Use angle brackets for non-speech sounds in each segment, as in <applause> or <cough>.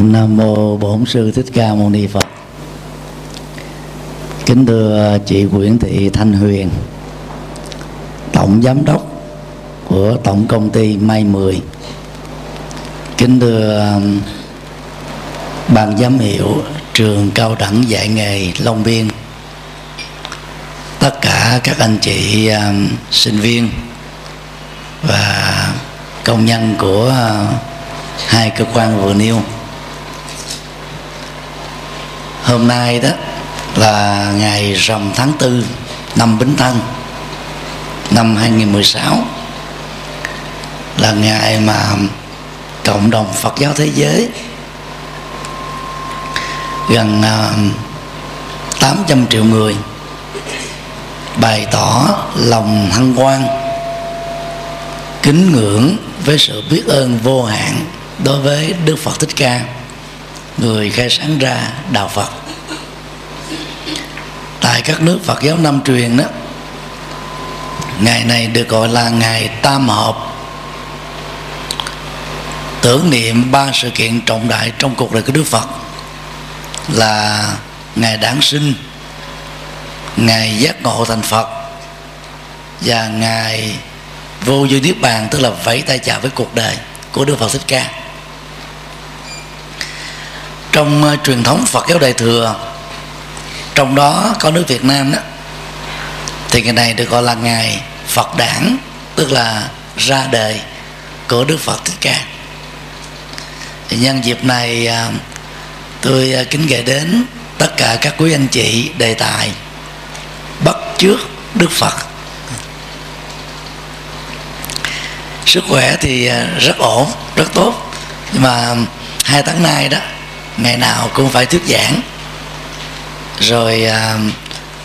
Nam mô Bổn sư Thích Ca Mâu Ni Phật. Kính thưa à, chị Nguyễn Thị Thanh Huyền, tổng giám đốc của tổng công ty May 10. Kính thưa à, ban giám hiệu trường cao đẳng dạy nghề Long Biên. Tất cả các anh chị à, sinh viên và công nhân của hai cơ quan vừa nêu hôm nay đó là ngày rằm tháng tư năm Bính Thân, năm 2016 là ngày mà cộng đồng Phật giáo thế giới gần à, 800 triệu người bày tỏ lòng hân hoan, kính ngưỡng với sự biết ơn vô hạn đối với Đức Phật Thích Ca người khai sáng ra đạo Phật. Tại các nước Phật giáo Nam truyền đó, ngày này được gọi là ngày tam hợp. Tưởng niệm ba sự kiện trọng đại trong cuộc đời của Đức Phật là ngày đản sinh, ngày giác ngộ thành Phật và ngày vô dư niết bàn, tức là vẫy tay chào với cuộc đời của Đức Phật Thích Ca trong uh, truyền thống Phật giáo Đại thừa. Trong đó có nước Việt Nam đó. Thì ngày này được gọi là ngày Phật đản tức là ra đời của Đức Phật Thích Ca. Thì nhân dịp này uh, tôi uh, kính gửi đến tất cả các quý anh chị đề tài bắt trước Đức Phật. Sức khỏe thì rất ổn rất tốt. Nhưng mà hai tháng nay đó ngày nào cũng phải thuyết giảng. Rồi à,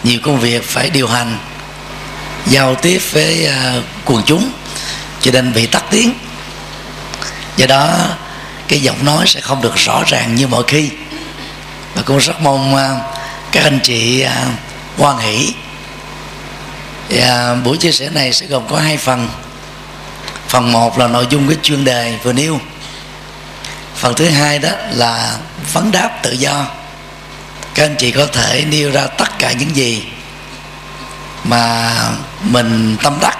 nhiều công việc phải điều hành giao tiếp với à, quần chúng cho nên bị tắt tiếng. Do đó cái giọng nói sẽ không được rõ ràng như mọi khi. Và cũng rất mong à, các anh chị à, hoan hỷ. Và buổi chia sẻ này sẽ gồm có hai phần. Phần một là nội dung cái chuyên đề vừa nêu phần thứ hai đó là vấn đáp tự do. Các anh chị có thể nêu ra tất cả những gì mà mình tâm đắc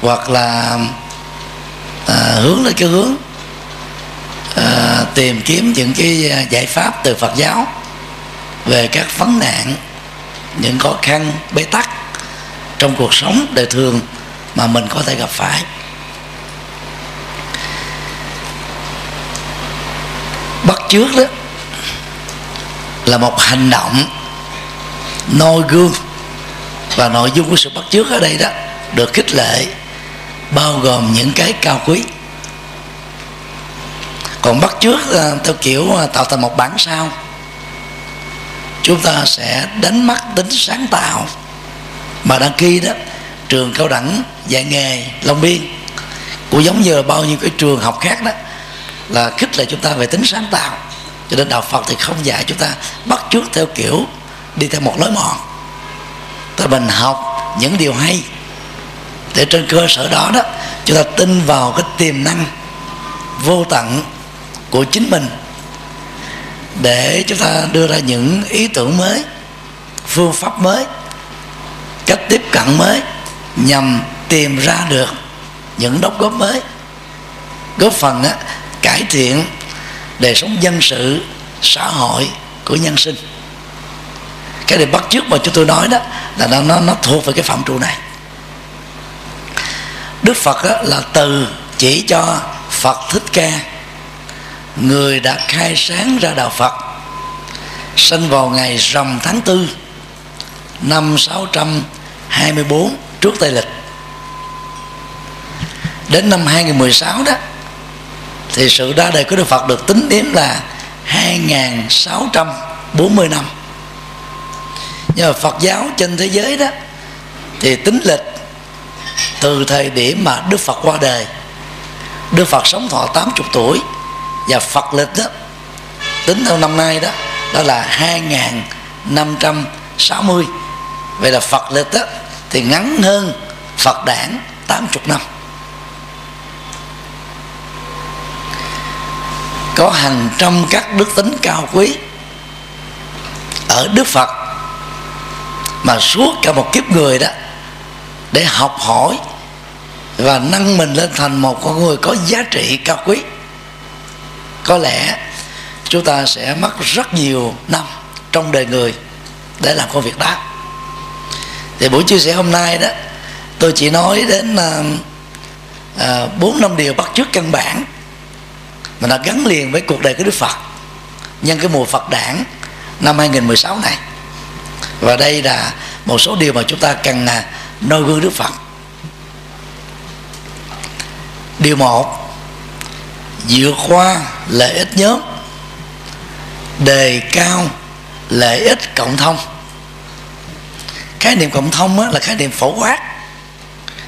hoặc là à, hướng lên cái hướng à, tìm kiếm những cái giải pháp từ Phật giáo về các vấn nạn những khó khăn bế tắc trong cuộc sống đời thường mà mình có thể gặp phải bắt trước đó là một hành động noi gương và nội dung của sự bắt chước ở đây đó được khích lệ, bao gồm những cái cao quý. Còn bắt chước à, theo kiểu à, tạo thành một bản sao, chúng ta sẽ đánh mất tính sáng tạo. Mà đăng ký đó, trường cao đẳng dạy nghề long biên cũng giống như là bao nhiêu cái trường học khác đó, là khích lệ chúng ta về tính sáng tạo cho nên đạo phật thì không dạy chúng ta bắt chước theo kiểu đi theo một lối mòn. Ta mình học những điều hay để trên cơ sở đó đó chúng ta tin vào cái tiềm năng vô tận của chính mình để chúng ta đưa ra những ý tưởng mới phương pháp mới cách tiếp cận mới nhằm tìm ra được những đóng góp mới góp phần á, cải thiện đời sống dân sự xã hội của nhân sinh. Cái điều bắt trước mà chúng tôi nói đó là nó nó, nó thuộc về cái phạm trù này. Đức phật đó là từ chỉ cho phật thích ca. Người đã khai sáng ra đạo phật sinh vào ngày rằm tháng tư năm 624 trước Tây lịch. Đến năm 2016 đó thì sự ra đời của Đức Phật được tính đến là 2640 năm. Nhưng mà Phật giáo trên thế giới đó thì tính lịch từ thời điểm mà Đức Phật qua đời, Đức Phật sống thọ 80 tuổi và Phật lịch đó tính theo năm nay đó đó là 2560 vậy là Phật lịch đó thì ngắn hơn Phật đản 80 năm. Có hàng trăm các đức tính cao quý ở đức phật. Mà suốt cả một kiếp người đó để học hỏi và nâng mình lên thành một con người có giá trị cao quý có lẽ chúng ta sẽ mất rất nhiều năm trong đời người để làm công việc đó. Thì buổi chia sẻ hôm nay đó tôi chỉ nói đến bốn uh, bốn năm điều bắt chước căn bản mà nó gắn liền với cuộc đời của Đức Phật. Nhân cái mùa Phật đản năm 2016 này. Và đây là một số điều mà chúng ta cần là noi gương Đức Phật. Điều một, vượt qua lợi ích nhóm, đề cao lợi ích cộng thông. Khái niệm cộng thông là khái niệm phổ quát.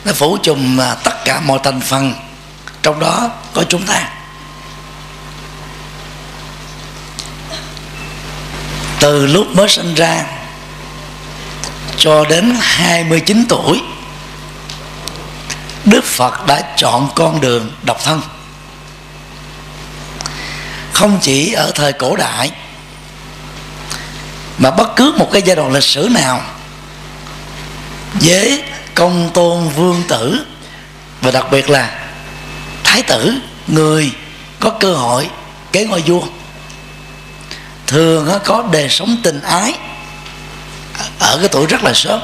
Nó phủ trùm à, tất cả mọi thành phần trong đó có chúng ta. Từ lúc mới sinh ra cho đến 29 tuổi, Đức Phật đã chọn con đường độc thân. Không chỉ ở thời cổ đại, mà bất cứ một cái giai đoạn lịch sử nào với công tôn vương tử và đặc biệt là thái tử, người có cơ hội kế ngôi vua thường có đời sống tình ái. Ở cái tuổi rất là sớm.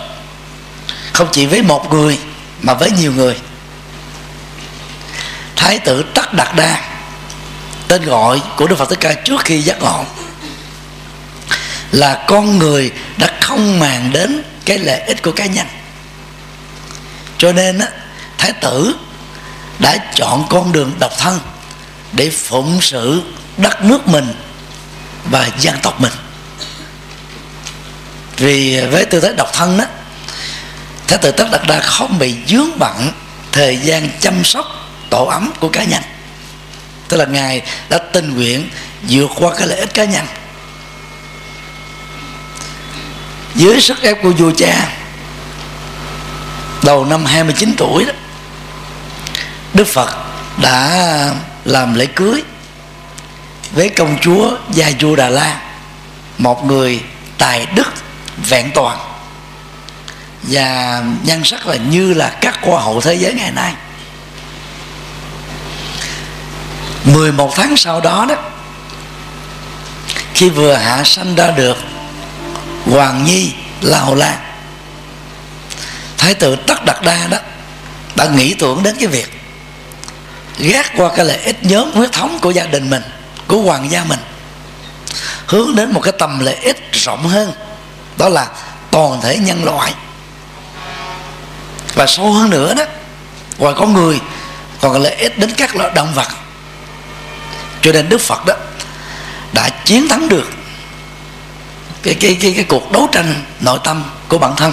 Không chỉ với một người mà với nhiều người. Thái tử tất đạt đa tên gọi của đức phật thích ca trước khi giác ngộ là con người đã không màng đến cái lợi ích của cá nhân. Cho nên á, thái tử đã chọn con đường độc thân để phụng sự đất nước mình và dân tộc mình. Vì với tư thế độc thân đó thế tự tất đặt đa không bị dướng bận thời gian chăm sóc tổ ấm của cá nhân. Tức là ngài đã tình nguyện vượt qua cái lợi ích cá nhân. Dưới sức ép của vua cha, đầu năm 29 tuổi đó, Đức Phật đã làm lễ cưới với công chúa Gia Du Đà La, một người tài đức, vẹn toàn. Và nhan sắc là như là các hoa hậu thế giới ngày nay. 11 tháng sau đó đó, khi vừa hạ sanh ra được Hoàng Nhi La Hầu Lan Thái tử Tất Đạt Đa đó đã nghĩ tưởng đến cái việc gác qua cái lợi ích nhóm huyết thống của gia đình mình của hoàng gia mình, hướng đến một cái tầm lợi ích rộng hơn, đó là toàn thể nhân loại. Và sâu hơn nữa đó, ngoài con người, còn lợi ích đến các loại động vật. Cho nên đức phật đó đã chiến thắng được cái cái cái cái cuộc đấu tranh nội tâm của bản thân,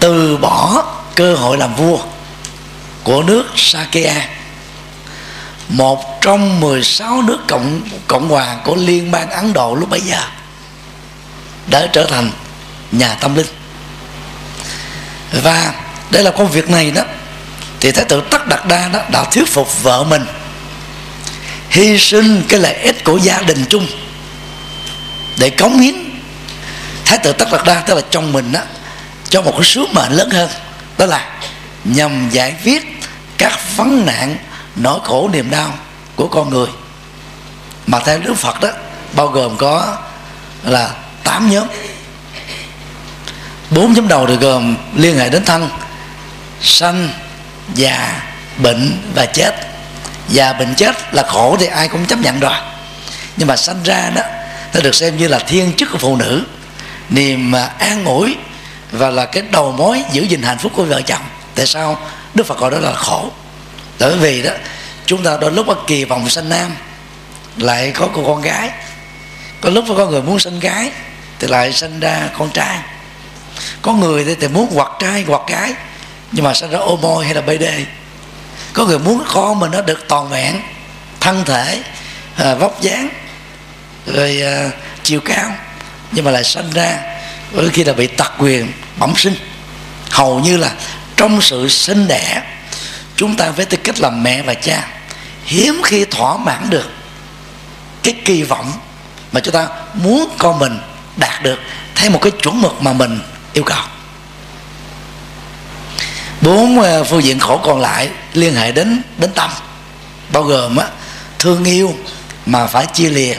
từ bỏ cơ hội làm vua của nước Sakya một trong 16 nước cộng cộng hòa của liên bang Ấn Độ lúc bấy giờ đã trở thành nhà tâm linh. Và đây là công việc này đó, thì thái tử tất đặt đa đó đã thuyết phục vợ mình hy sinh cái lợi ích của gia đình chung để cống hiến. Thái tử tất đặt đa tức là trong mình đó, cho một cái sứ mệnh lớn hơn, đó là nhằm giải quyết các vấn nạn nỗi khổ niềm đau của con người. Mà theo Đức Phật đó, bao gồm có là tám nhóm. Bốn nhóm đầu thì gồm liên hệ đến thân, sanh, già, bệnh và chết. Già, bệnh, chết là khổ thì ai cũng chấp nhận rồi. Nhưng mà sanh ra đó, nó được xem như là thiên chức của phụ nữ. Niềm à, an ủi và là cái đầu mối giữ gìn hạnh phúc của vợ chồng. Tại sao đức phật gọi đó là khổ? Bởi vì đó chúng ta đôi lúc ở kỳ vọng sanh nam lại có cô con gái. Có lúc có người muốn sinh gái thì lại sinh ra con trai. Có người thì, thì muốn hoặc trai hoặc gái nhưng mà sinh ra ô môi hay là bd có người muốn con mình nó được toàn vẹn thân thể à, vóc dáng rồi à, chiều cao nhưng mà lại sinh ra đôi khi là bị tật quyền bẩm sinh. Hầu như là trong sự sinh đẻ chúng ta với tư cách là mẹ và cha, hiếm khi thỏa mãn được cái kỳ vọng mà chúng ta muốn con mình đạt được theo một cái chuẩn mực mà mình yêu cầu. Bốn à, phương diện khổ còn lại liên hệ đến đến tâm, bao gồm á, thương yêu mà phải chia lìa,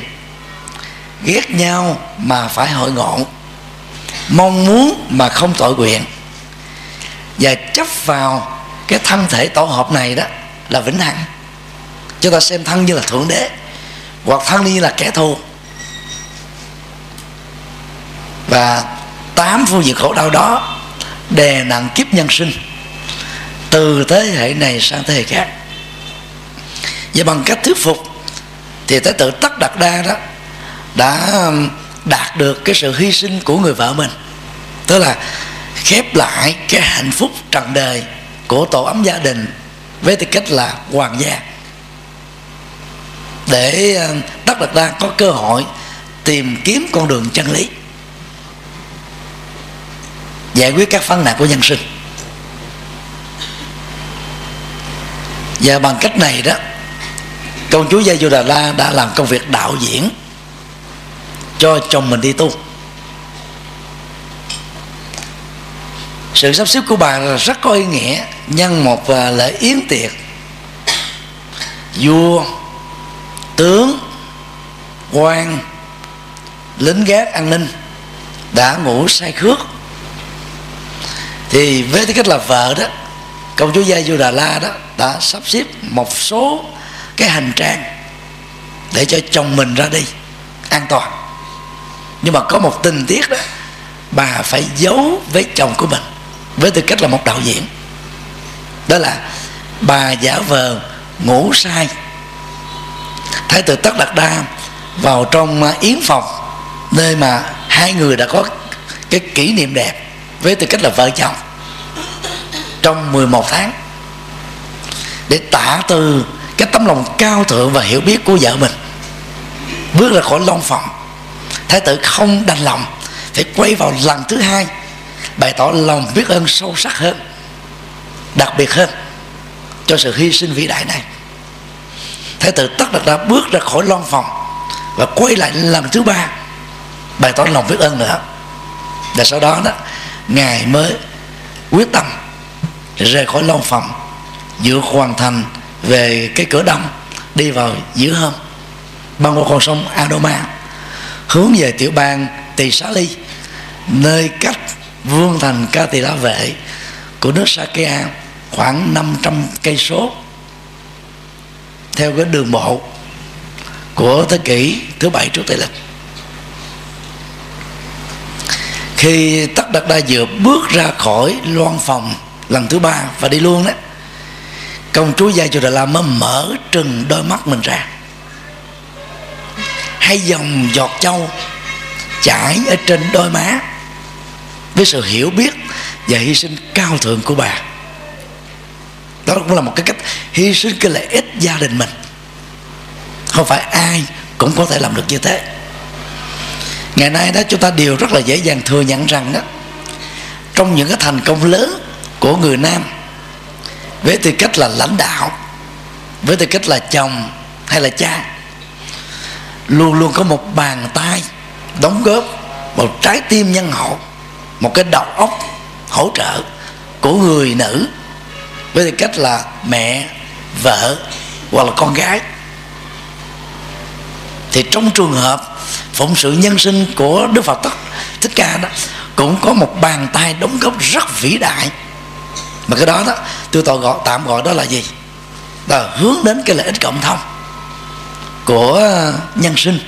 ghét nhau mà phải hội ngộ, mong muốn mà không tội nguyện, và chấp vào cái thân thể tổ hợp này đó là vĩnh hằng. Chúng ta xem thân như là thượng đế, hoặc thân như là kẻ thù. Và tám phương diện khổ đau đó đè nặng kiếp nhân sinh, từ thế hệ này sang thế hệ khác. Và bằng cách thuyết phục, thì thái tự tất đặt đa đó đã um, đạt được cái sự hy sinh của người vợ mình. Tức là khép lại cái hạnh phúc trần đời của tổ ấm gia đình với tư cách là hoàng gia. Để tất đặt ra có cơ hội tìm kiếm con đường chân lý, giải quyết các vấn nạn của nhân sinh. Và bằng cách này đó, công chúa Gia Du Đà La đã làm công việc đạo diễn cho chồng mình đi tu. Sự sắp xếp của bà rất có ý nghĩa nhân một à, lễ yến tiệc. Vua, tướng, quan, lính gác an ninh đã ngủ say khước. Thì với tư cách là vợ đó, công chúa gia du đà la đó đã sắp xếp một số cái hành trang để cho chồng mình ra đi an toàn. Nhưng mà có một tình tiết đó, bà phải giấu với chồng của mình với tư cách là một đạo diễn đó là bà giả vờ ngủ sai. Thái tử tất đạt đa vào trong à, yến phòng, nơi mà hai người đã có cái kỷ niệm đẹp với tư cách là vợ chồng. Trong 11 tháng, để tả từ cái tấm lòng cao thượng và hiểu biết của vợ mình, bước ra khỏi long phòng, thái tử không đành lòng phải quay vào lần thứ hai bày tỏ lòng biết ơn sâu sắc hơn đặc biệt hơn, cho sự hy sinh vĩ đại này. Thái tử tất đặt ra bước ra khỏi long phòng và quay lại lần thứ ba, bày tỏ lòng biết ơn nữa. Và sau đó đó, ngài mới quyết tâm rời khỏi long phòng giữa hoàn thành về cái cửa đông, đi vào giữa hôm, băng qua con sông Adoma, hướng về tiểu bang Tỳ Xá Ly, nơi cách vương thành Ca Tỳ La Vệ của nước Sakya khoảng 500 cây số. Theo cái đường bộ của thế kỷ thứ bảy trước Tây lịch. Khi tất đặt đa vừa bước ra khỏi loan phòng lần thứ ba và đi luôn đó công chúa gia chùa đà la mới mở trừng đôi mắt mình ra. Hay dòng giọt châu chảy ở trên đôi má với sự hiểu biết và hy sinh cao thượng của bà đó cũng là một cái cách hy sinh cái lợi ích gia đình mình. Không phải ai cũng có thể làm được như thế. Ngày nay đó chúng ta đều rất là dễ dàng thừa nhận rằng đó, trong những cái thành công lớn của người nam, với tư cách là lãnh đạo, với tư cách là chồng hay là cha, luôn luôn có một bàn tay đóng góp, một trái tim nhân hậu, một cái đầu óc hỗ trợ của người nữ với tư cách là mẹ, vợ, hoặc là con gái. Thì trong trường hợp phụng sự nhân sinh của đức phật tất thích ca đó, cũng có một bàn tay đóng góp rất vĩ đại. Mà cái đó đó, tôi tội gọi, tạm gọi đó là gì? Là hướng đến cái lợi ích cộng thông của nhân sinh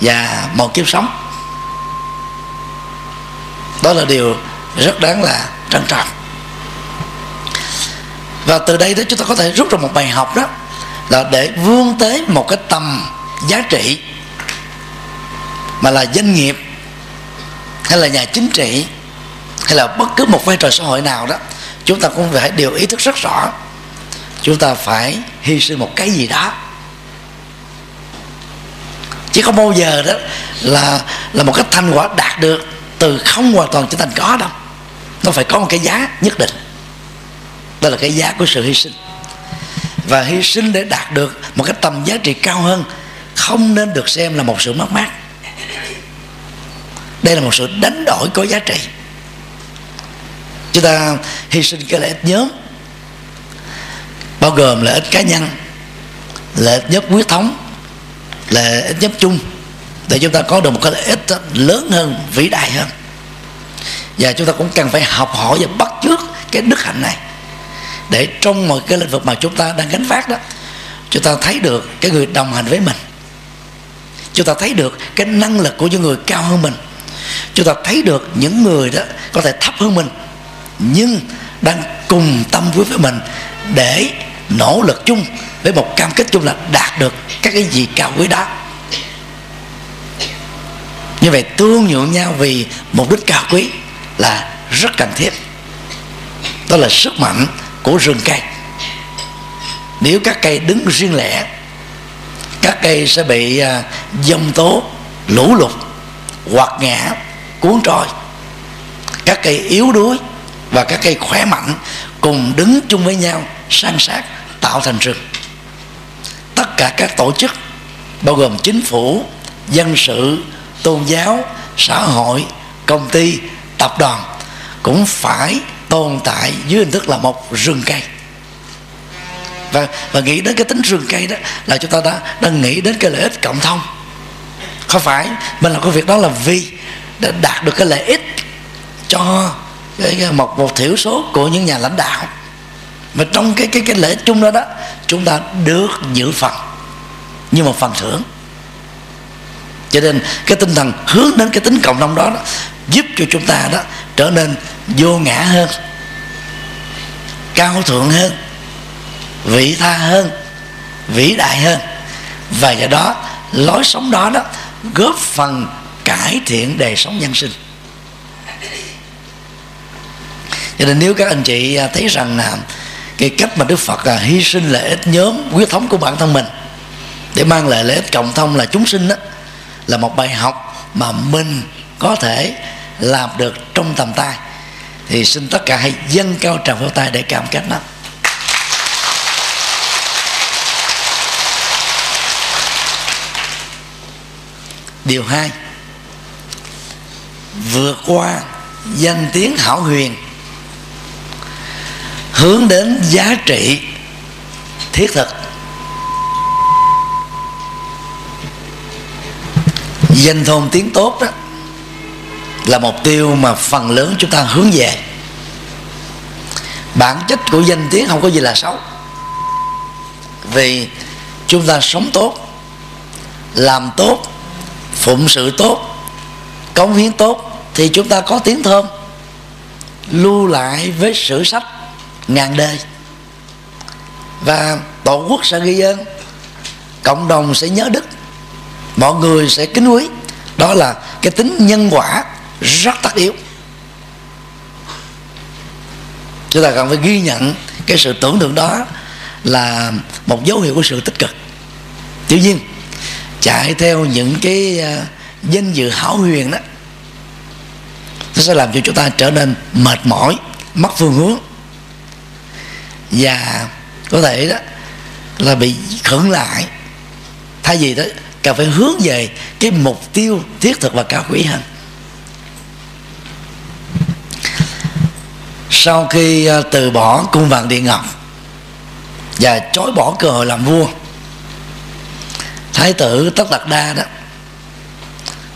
và một kiếp sống. Đó là điều rất đáng là trân trọng và từ đây đó chúng ta có thể rút ra một bài học đó, là để vươn tới một cái tầm giá trị mà là doanh nghiệp, hay là nhà chính trị, hay là bất cứ một vai trò xã hội nào đó, chúng ta cũng phải đều ý thức rất rõ. Chúng ta phải hy sinh một cái gì đó. Chứ không bao giờ đó là là một cái thành quả đạt được từ không hoàn toàn trở thành có đâu. Nó phải có một cái giá nhất định đó là cái giá của sự hy sinh. Và hy sinh để đạt được một cái tầm giá trị cao hơn, không nên được xem là một sự mất mát. Đây là một sự đánh đổi có giá trị. Chúng ta hy sinh cái lợi ích nhóm, bao gồm lợi ích cá nhân, lợi ích nhóm quyết thống, lợi ích nhóm chung, để chúng ta có được một cái lợi ích lớn hơn, vĩ đại hơn. Và chúng ta cũng cần phải học hỏi và bắt chước cái đức hạnh này để trong mọi cái lĩnh vực mà chúng ta đang gánh vác đó, chúng ta thấy được cái người đồng hành với mình. Chúng ta thấy được cái năng lực của những người cao hơn mình. Chúng ta thấy được những người đó có thể thấp hơn mình, nhưng đang cùng tâm với với mình để nỗ lực chung với một cam kết chung là đạt được các cái gì cao quý đó. Như vậy tương nhượng nhau vì mục đích cao quý là rất cần thiết. Đó là sức mạnh của rừng cây. Nếu các cây đứng riêng lẻ, các cây sẽ bị à, dông tố, lũ lụt, hoặc ngã, cuốn trôi. Các cây yếu đuối và các cây khỏe mạnh cùng đứng chung với nhau, san sát, tạo thành rừng. Tất cả các tổ chức, bao gồm chính phủ, dân sự, tôn giáo, xã hội, công ty, tập đoàn cũng phải tồn tại dưới hình thức là một rừng cây. Và và nghĩ đến cái tính rừng cây đó là chúng ta đã đang nghĩ đến cái lợi ích cộng thông. Không phải mình làm cái việc đó là vì để đạt được cái lợi ích cho cái, một một thiểu số của những nhà lãnh đạo? Mà trong cái cái cái lễ chung đó đó chúng ta được giữ phần như một phần thưởng. Cho nên cái tinh thần hướng đến cái tính cộng đồng đó, đó giúp cho chúng ta đó trở nên vô ngã hơn, cao thượng hơn, vị tha hơn, vĩ đại hơn. Và do đó, lối sống đó đó góp phần cải thiện đời sống nhân sinh. Cho nên nếu các anh chị à, thấy rằng là cái cách mà đức phật là hy sinh lợi ích nhóm quyết thống của bản thân mình để mang lại lợi ích cộng thông là chúng sinh đó, là một bài học mà mình có thể làm được trong tầm tay. Thì xin tất cả hãy dâng cao tràng pháo tay để cảm kết nó. Điều hai, vượt qua danh tiếng hảo huyền, hướng đến giá trị thiết thực. Danh thôn tiếng tốt đó là mục tiêu mà phần lớn chúng ta hướng về. Bản chất của danh tiếng không có gì là xấu. Vì chúng ta sống tốt, làm tốt, phụng sự tốt, cống hiến tốt thì chúng ta có tiếng thơm, lưu lại với sử sách ngàn đời. Và tổ quốc sẽ ghi ơn cộng đồng sẽ nhớ đức, mọi người sẽ kính quý. Đó là cái tính nhân quả rất tất yếu. Chúng ta cần phải ghi nhận cái sự tưởng tượng đó là một dấu hiệu của sự tích cực. Tuy nhiên, chạy theo những cái à, danh dự hảo huyền đó, nó sẽ làm cho chúng ta trở nên mệt mỏi, mất phương hướng. Và có thể đó là bị khẩn lại. Thay vì đó, cần phải hướng về cái mục tiêu thiết thực và cao quý hơn. Sau khi à, từ bỏ cung vàng điện ngọc và chối bỏ cơ hội làm vua, thái tử tất đạt đa đó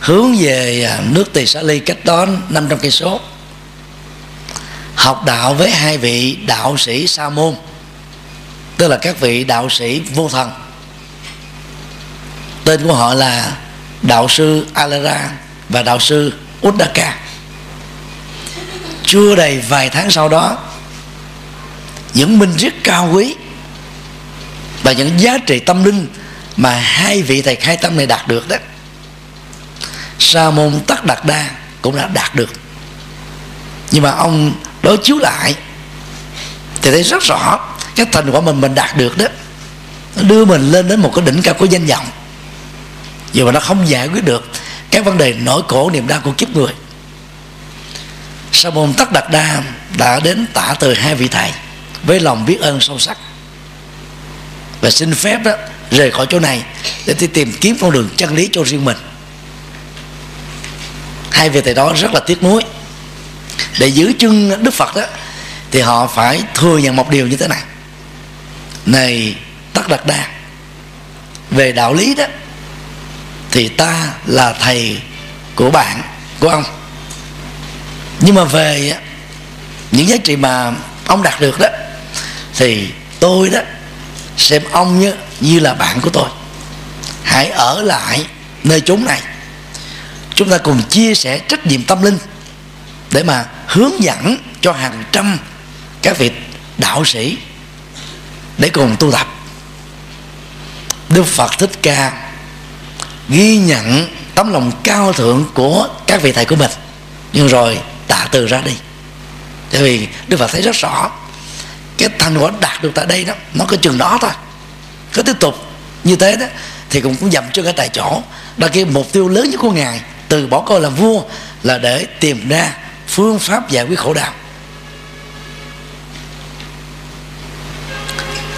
hướng về à, nước tỳ xá ly cách đó 500 cây số, học đạo với hai vị đạo sĩ sa môn, tức là các vị đạo sĩ vô thần. Tên của họ là đạo sư Alara và đạo sư Uddaka chưa đầy vài tháng sau đó, những minh triết cao quý và những giá trị tâm linh mà hai vị thầy khai tâm này đạt được đó, sa môn tắc đạt đa cũng đã đạt được. Nhưng mà ông đối chiếu lại thì thấy rất rõ cái thành quả mình mình đạt được đó, nó đưa mình lên đến một cái đỉnh cao của danh vọng. Dù mà nó không giải quyết được các vấn đề nỗi khổ niềm đau của kiếp người sa môn tất đạt đa đã đến tạ từ hai vị thầy với lòng biết ơn sâu sắc. Và xin phép đó rời khỏi chỗ này để đi tìm kiếm con đường chân lý cho riêng mình. Hai vị thầy đó rất là tiếc nuối. Để giữ chân đức phật đó thì họ phải thừa nhận một điều như thế này. Này tất đặt đa, về đạo lý đó, thì ta là thầy của bạn, của ông nhưng mà về những giá trị mà ông đạt được đó thì tôi đó xem ông như, như là bạn của tôi. Hãy ở lại nơi chốn này. Chúng ta cùng chia sẻ trách nhiệm tâm linh để mà hướng dẫn cho hàng trăm các vị đạo sĩ để cùng tu tập. Đức phật thích ca ghi nhận tấm lòng cao thượng của các vị thầy của mình. Nhưng rồi tạ từ ra đi. Tại vì đức phật thấy rất rõ cái thành quả đạt được tại đây đó nó có chừng đó thôi. Cứ tiếp tục như thế đó thì cũng cũng dậm cho cái tại chỗ. Đó cái mục tiêu lớn nhất của ngài từ bỏ coi làm vua là để tìm ra phương pháp giải quyết khổ đau.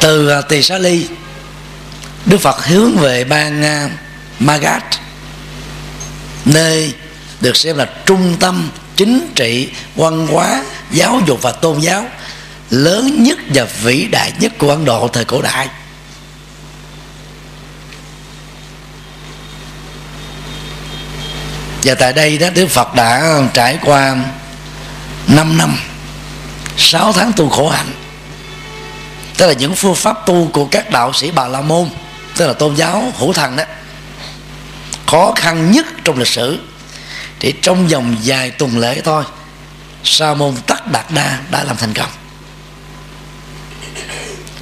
Từ à, tỳ xá ly đức phật hướng về bang Magad, magat nơi được xem là trung tâm chính trị, văn hóa, giáo dục và tôn giáo lớn nhất và vĩ đại nhất của ấn độ thời cổ đại. Và tại đây đó, đức phật đã trải qua 5 năm 6 tháng tu khổ hạnh. Tức là những phương pháp tu của các đạo sĩ bà la môn, tức là tôn giáo hữu thần đó, khó khăn nhất trong lịch sử thì trong vòng vài tuần lễ thôi, sa môn tắc đạt đa đã làm thành công.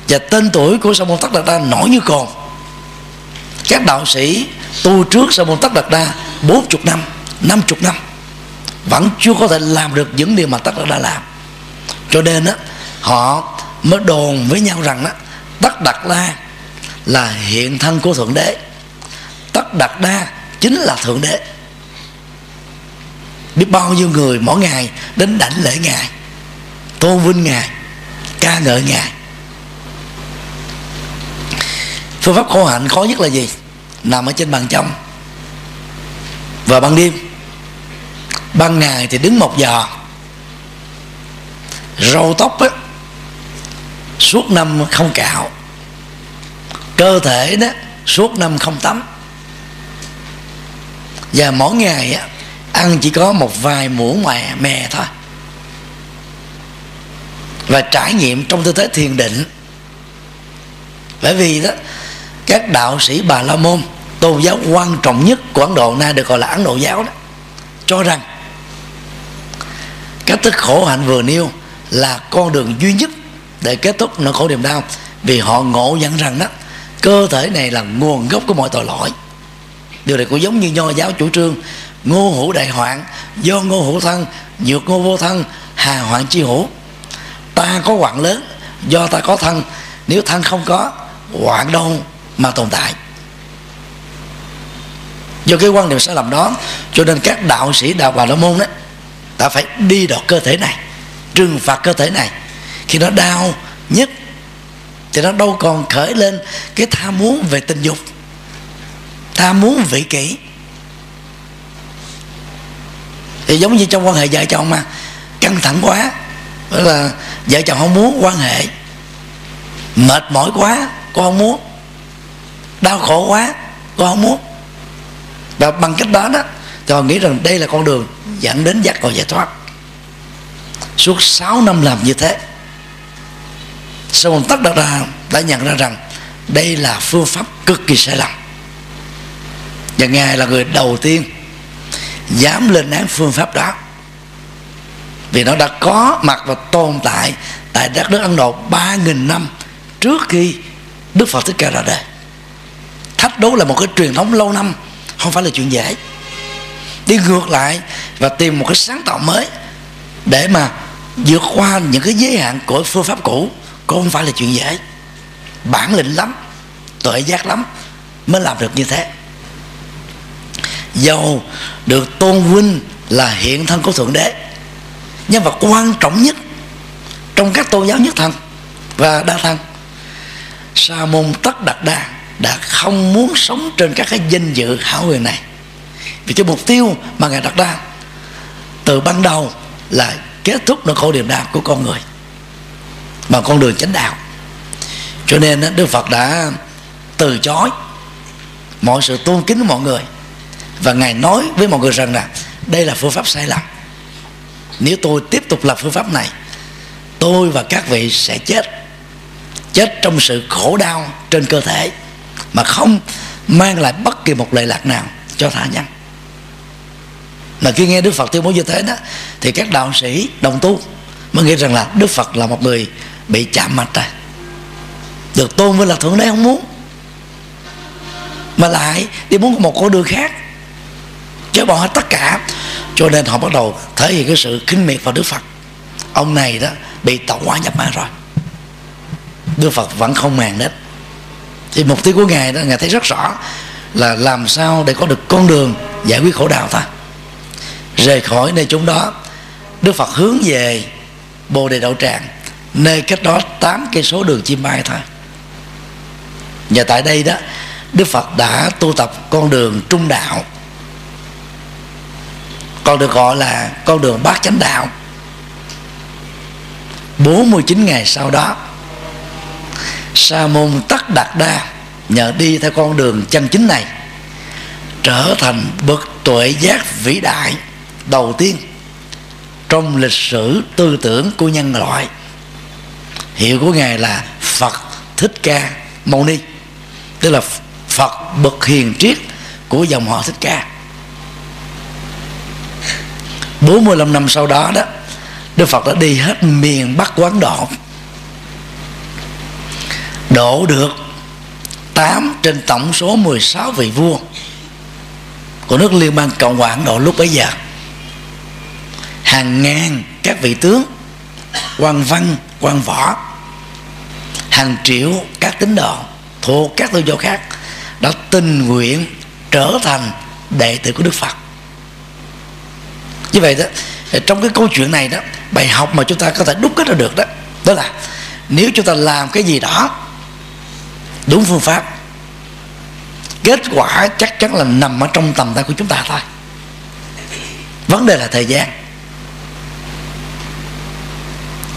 Và tên tuổi của sa môn tắc đạt đa nổi như cồn. Các đạo sĩ tu trước sa môn tắc đạt đa bốn chục năm năm chục năm, vẫn chưa có thể làm được những điều mà tắc đạt đa làm. Cho nên á, họ mới đồn với nhau rằng á tất đạt đa là hiện thân của thượng đế. Tất đạt đa chính là thượng đế biết bao nhiêu người mỗi ngày đến đảnh lễ ngài tôn vinh ngài, ca ngợi ngài. Phương pháp khổ hạnh khó nhất là gì? Nằm ở trên bàn trong. Và ban đêm, ban ngày thì đứng một giờ, râu tóc á, suốt năm không cạo. Cơ thể đó, suốt năm không tắm. Và mỗi ngày á ăn chỉ có một vài muỗng mè mè thôi. Và trải nghiệm trong tư thế thiền định. Bởi vì đó, các đạo sĩ bà la môn, tôn giáo quan trọng nhất của ấn độ nay được gọi là ấn độ giáo đó, cho rằng cách thức khổ hạnh vừa nêu là con đường duy nhất để kết thúc nỗi khổ niềm đau. Vì họ ngộ nhận rằng đó, cơ thể này là nguồn gốc của mọi tội lỗi. Điều này cũng giống như nho giáo chủ trương ngô hữu đại hoạn, do ngô hữu thân, nhược ngô vô thân, hà hoạn chi hữu. Ta có hoạn lớn, do ta có thân. Nếu thân không có hoạn đâu mà tồn tại. Do cái quan niệm sai lầm đó, cho nên các đạo sĩ đạo bà la môn đó ta phải đi đọt cơ thể này, trừng phạt cơ thể này. Khi nó đau nhất, thì nó đâu còn khởi lên cái tham muốn về tình dục tham muốn vị kỷ thì giống như trong quan hệ vợ chồng mà, căng thẳng quá. Đó là vợ chồng không muốn quan hệ. Mệt mỏi quá con không muốn. Đau khổ quá con không muốn. Và bằng cách đó đó cho nghĩ rằng đây là con đường dẫn đến giác ngộ giải thoát. Suốt 6 năm làm như thế sau một tất đạt ra đã nhận ra rằng đây là phương pháp cực kỳ sai lầm. Và ngài là người đầu tiên dám lên án phương pháp đó. Vì nó đã có mặt và tồn tại tại đất nước Ấn Độ ba nghìn năm trước khi Đức Phật Thích Ca ra đời. Thách đố là một cái truyền thống lâu năm, không phải là chuyện dễ. Đi ngược lại và tìm một cái sáng tạo mới để mà vượt qua những cái giới hạn của phương pháp cũ, cũng không phải là chuyện dễ. Bản lĩnh lắm, tuệ giác lắm, mới làm được như thế dầu được tôn vinh là hiện thân của thượng đế, nhân vật quan trọng nhất trong các tôn giáo nhất thần và đa thân sa môn tất đặt đa đã không muốn sống trên các cái danh dự hảo quyền này, vì cái mục tiêu mà ngài đặt ra từ ban đầu là kết thúc nỗi khổ niềm đau của con người bằng con đường chánh đạo. Cho nên đức phật đã từ chối mọi sự tôn kính của mọi người và ngài nói với mọi người rằng là đây là phương pháp sai lầm. Nếu tôi tiếp tục làm phương pháp này, tôi và các vị sẽ chết. Chết trong sự khổ đau trên cơ thể, mà không mang lại bất kỳ một lệ lạc nào cho tha nhân. Mà khi nghe đức phật tuyên bố như thế đó, thì các đạo sĩ đồng tu mới nghĩ rằng là đức phật là một người bị chạm mặt rồi. Được tôn với là thượng đế không muốn, mà lại đi muốn một con đường khác chớ bỏ hết tất cả. Cho nên họ bắt đầu thể hiện cái sự khinh miệt vào đức phật. Ông này đó bị tẩu hóa nhập ma rồi. Đức phật vẫn không màng đến. Thì mục tiêu của ngài đó, ngài thấy rất rõ là làm sao để có được con đường giải quyết khổ đau thôi rời khỏi nơi chúng đó, đức phật hướng về bồ đề đậu tràng, nơi cách đó tám cây số đường chim bay thôi. Và tại đây đó, đức phật đã tu tập con đường trung đạo còn được gọi là con đường bát chánh đạo. 49 ngày sau đó, sa môn tất đạt đa nhờ đi theo con đường chân chính này, trở thành bậc tuệ giác vĩ đại đầu tiên trong lịch sử tư tưởng của nhân loại. Hiệu của ngài là phật thích ca mâu ni, tức là phật bậc hiền triết của dòng họ thích ca. 45 năm sau đó đó Đức Phật đã đi hết miền Bắc quán Độ Đổ được 8 trên tổng số 16 vị vua Của nước Liên bang Cộng hòa Ấn Độ lúc bấy giờ. Hàng ngàn các vị tướng quan văn, quan võ Hàng triệu các tín đồ thuộc các tôn giáo khác Đã tình nguyện trở thành đệ tử của Đức Phật như vậy đó, trong cái câu chuyện này đó, bài học mà chúng ta có thể đúc kết ra được đó đó là nếu chúng ta làm cái gì đó đúng phương pháp, kết quả chắc chắn là nằm ở trong tầm tay của chúng ta thôi. Vấn đề là thời gian.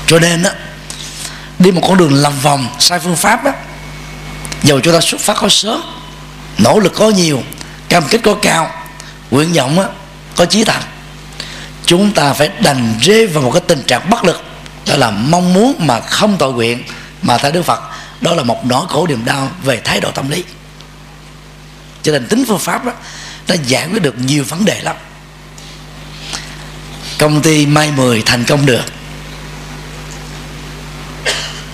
Cho nên đó đi một con đường lầm vòng sai phương pháp đó dầu chúng ta xuất phát có sớm, nỗ lực có nhiều, cam kết có cao, nguyện vọng có chí thành chúng ta phải đành rơi vào một cái tình trạng bất lực. Đó là mong muốn mà không tội nguyện mà theo đức phật. Đó là một nỗi khổ niềm đau về thái độ tâm lý. Cho nên tính phương pháp đó, nó giải quyết được nhiều vấn đề lắm. Công ty mai mười thành công được.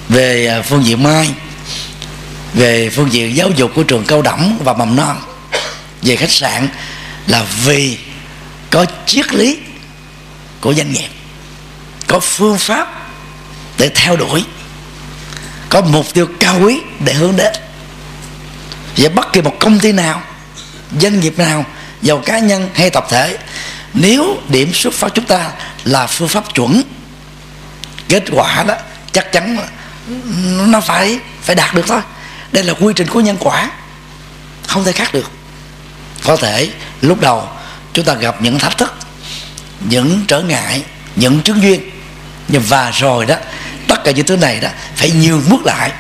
Về à, phương diện mai, về phương diện giáo dục của trường cao đẳng và mầm non, về khách sạn là vì có triết lý của doanh nghiệp. Có phương pháp để theo đuổi. Có mục tiêu cao quý để hướng đến. Và bất kỳ một công ty nào, doanh nghiệp nào, giàu cá nhân hay tập thể, nếu điểm xuất phát chúng ta là phương pháp chuẩn, kết quả đó chắc chắn nó phải phải đạt được thôi. Đây là quy trình của nhân quả, không thể khác được. Có thể lúc đầu chúng ta gặp những thách thức những trở ngại những chứng duyên. Nhưng và rồi đó, tất cả những thứ này đó phải nhường bước lại.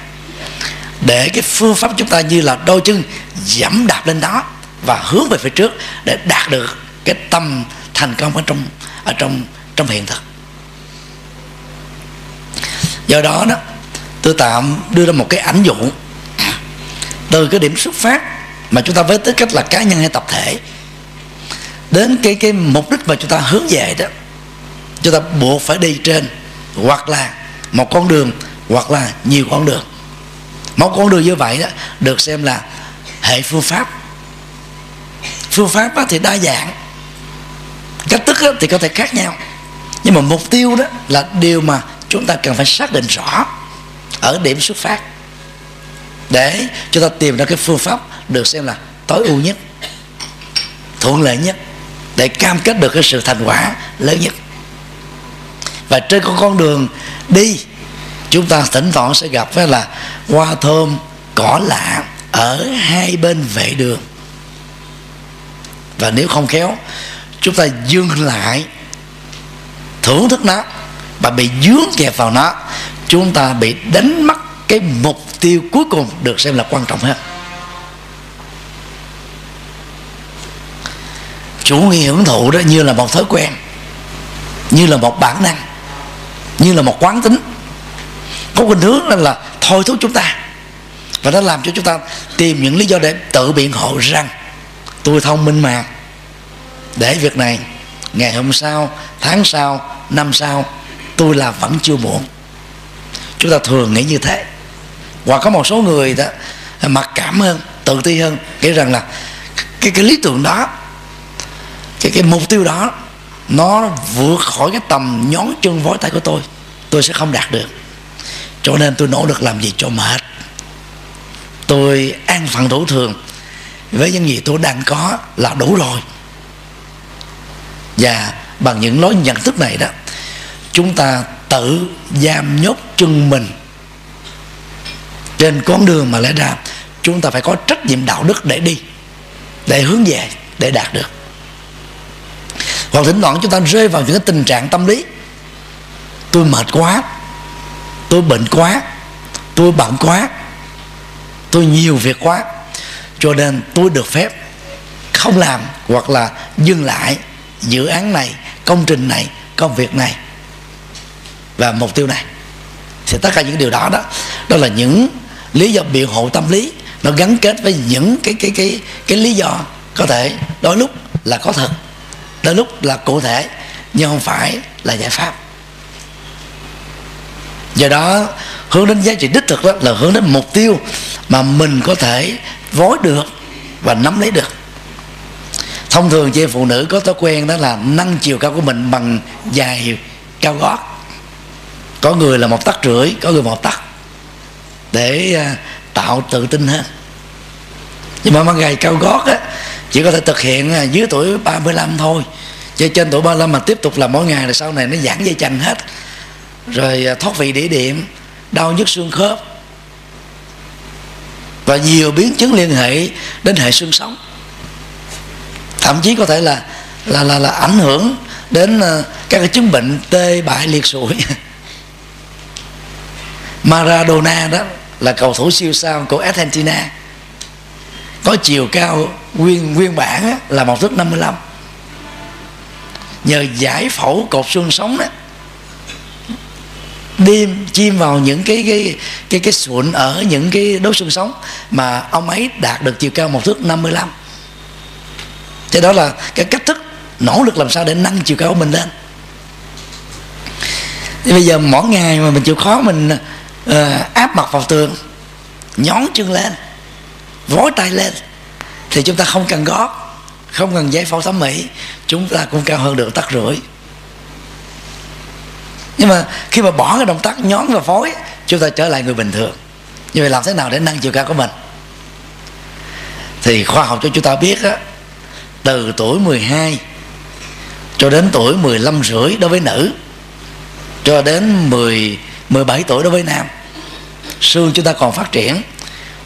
Để cái phương pháp chúng ta như là đôi chân dẫm đạp lên đó và hướng về phía trước để đạt được cái tâm thành công ở trong ở trong trong hiện thực. Do đó đó, tôi tạm đưa ra một cái ảnh dụ. Từ cái điểm xuất phát mà chúng ta với tư cách là cá nhân hay tập thể đến cái cái mục đích mà chúng ta hướng về đó, chúng ta buộc phải đi trên hoặc là một con đường hoặc là nhiều con đường. Một con đường như vậy đó được xem là hệ phương pháp. Phương pháp thì đa dạng, cách thức thì có thể khác nhau. Nhưng mà mục tiêu đó là điều mà chúng ta cần phải xác định rõ ở điểm xuất phát để chúng ta tìm ra cái phương pháp được xem là tối ưu nhất, thuận lợi nhất để cam kết được cái sự thành quả lớn nhất. Và trên con con đường đi, chúng ta thỉnh thoảng sẽ gặp với là hoa thơm, cỏ lạ ở hai bên vệ đường. Và nếu không khéo, chúng ta dừng lại, thưởng thức nó và bị dướng kẹp vào nó, chúng ta bị đánh mất cái mục tiêu cuối cùng được xem là quan trọng hơn. Chủ nghĩa hưởng thụ đó như là một thói quen, như là một bản năng, như là một quán tính. Có khuynh hướng là thôi thúc chúng ta và nó làm cho chúng ta tìm những lý do để tự biện hộ rằng, tôi thông minh mà, để việc này ngày hôm sau, tháng sau, năm sau, tôi là vẫn chưa muộn. Chúng ta thường nghĩ như thế. Hoặc có một số người đó, mặc cảm hơn, tự ti hơn, nghĩ rằng là cái cái lý tưởng đó cái cái mục tiêu đó, nó vượt khỏi cái tầm nhón chân vói tay của tôi. Tôi sẽ không đạt được. Cho nên tôi nỗ lực làm gì cho mệt. Tôi an phận thủ thường. Với những gì tôi đang có là đủ rồi. Và bằng những lối nhận thức này đó, chúng ta tự giam nhốt chân mình trên con đường mà lẽ ra chúng ta phải có trách nhiệm đạo đức để đi, để hướng về, để đạt được hoặc thỉnh thoảng chúng ta rơi vào những cái tình trạng tâm lý. Tôi mệt quá, tôi bệnh quá, tôi bận quá, tôi nhiều việc quá. Cho nên tôi được phép không làm hoặc là dừng lại dự án này, công trình này, công việc này. Và mục tiêu này. Thì tất cả những điều đó đó đó là những lý do biện hộ tâm lý. Nó gắn kết với những cái cái cái cái lý do có thể đôi lúc là có thật tới lúc là cụ thể, nhưng không phải là giải pháp. Do đó, hướng đến giá trị đích thực đó là hướng đến mục tiêu mà mình có thể vối được và nắm lấy được. Thông thường chị phụ nữ có thói quen đó là nâng chiều cao của mình bằng dài, cao gót. Có người là một tấc rưỡi, có người một tấc để à, tạo tự tin hơn. Nhưng mà mang giày cao gót á chỉ có thể thực hiện à, dưới tuổi 35 thôi. Chứ trên tuổi 35 mà tiếp tục làm mỗi ngày rồi sau này nó giãn dây chằng hết. Rồi à, thoát vị đĩa điểm đau nhức xương khớp. Và nhiều biến chứng liên hệ đến hệ xương sống. Thậm chí có thể là là là là ảnh hưởng đến à, các cái chứng bệnh tê bại liệt sụi. <laughs> Maradona đó là cầu thủ siêu sao của Argentina có chiều cao nguyên nguyên bản là một thước 55 nhờ giải phẫu cột xương sống đó đêm chim vào những cái cái cái cái sụn ở những cái đốt xương sống mà ông ấy đạt được chiều cao một thước 55 thế đó là cái cách thức nỗ lực làm sao để nâng chiều cao của mình lên. Thì bây giờ mỗi ngày mà mình chịu khó mình uh, áp mặt vào tường nhón chân lên vối tay lên, thì chúng ta không cần gót, không cần giấy phẫu thẩm mỹ, chúng ta cũng cao hơn được tắc rưỡi. Nhưng mà khi mà bỏ cái động tác nhón và phối chúng ta trở lại người bình thường. Như vậy làm thế nào để nâng chiều cao của mình? Thì khoa học cho chúng ta biết á, từ tuổi 12 cho đến tuổi 15 rưỡi đối với nữ, cho đến 10 17 tuổi đối với nam, xương chúng ta còn phát triển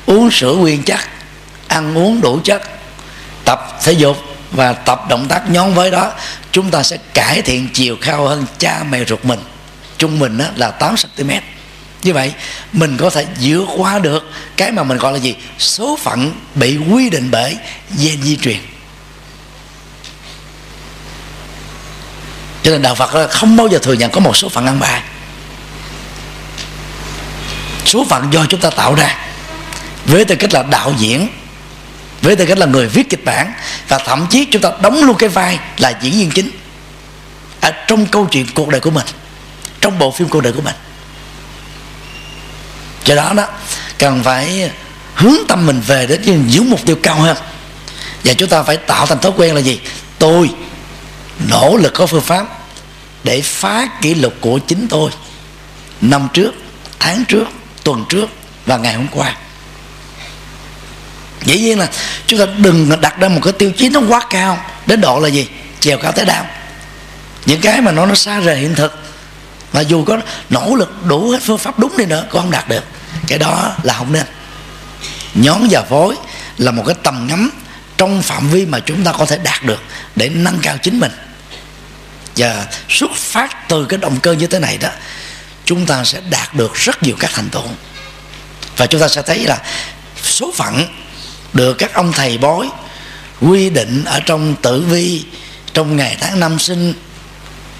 uống sữa nguyên chất, ăn uống đủ chất, tập thể dục và tập động tác nhón với đó, chúng ta sẽ cải thiện chiều cao hơn cha mẹ ruột mình. Trung bình là 8 cm như vậy, mình có thể vượt qua được cái mà mình gọi là gì? Số phận bị quy định bởi gen di truyền. Cho nên đạo phật không bao giờ thừa nhận có một số phận ăn bài. Số phận do chúng ta tạo ra với tư cách là đạo diễn, với tư cách là người viết kịch bản, và thậm chí chúng ta đóng luôn cái vai là diễn viên chính ở trong câu chuyện cuộc đời của mình, trong bộ phim cuộc đời của mình. Do đó đó, cần phải hướng tâm mình về đến những mục tiêu cao hơn. Và chúng ta phải tạo thành thói quen là gì? Tôi nỗ lực có phương pháp để phá kỷ lục của chính tôi năm trước, tháng trước, tuần trước và ngày hôm qua dĩ nhiên là chúng ta đừng đặt ra một cái tiêu chí nó quá cao đến độ là gì? Chèo cao tới đau những cái mà nó nó xa rời hiện thực. Mà dù có nỗ lực đủ hết phương pháp đúng đi nữa cũng không đạt được. Cái đó là không nên. Nhón và phối là một cái tầm ngắm trong phạm vi mà chúng ta có thể đạt được để nâng cao chính mình. Và xuất phát từ cái động cơ như thế này đó, chúng ta sẽ đạt được rất nhiều các thành tựu. Và chúng ta sẽ thấy là số phận được các ông thầy bói quy định ở trong tử vi trong ngày tháng năm sinh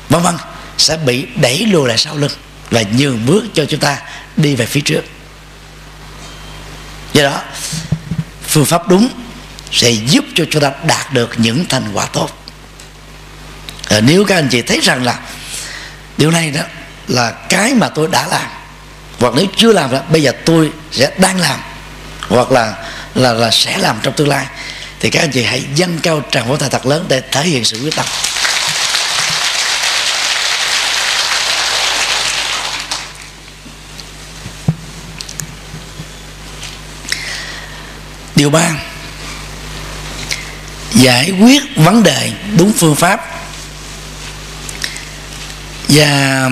vân vân sẽ bị đẩy lùi lại sau lưng và nhường bước cho chúng ta đi về phía trước. Do đó phương pháp đúng sẽ giúp cho chúng ta đạt được những thành quả tốt. À, nếu các anh chị thấy rằng là điều này đó là cái mà tôi đã làm hoặc nếu chưa làm đó bây giờ tôi sẽ đang làm hoặc là là là sẽ làm trong tương lai. Thì các anh chị hãy dâng cao tràng vỗ tay thật lớn để thể hiện sự quyết tâm. Điều ba, giải quyết vấn đề đúng phương pháp và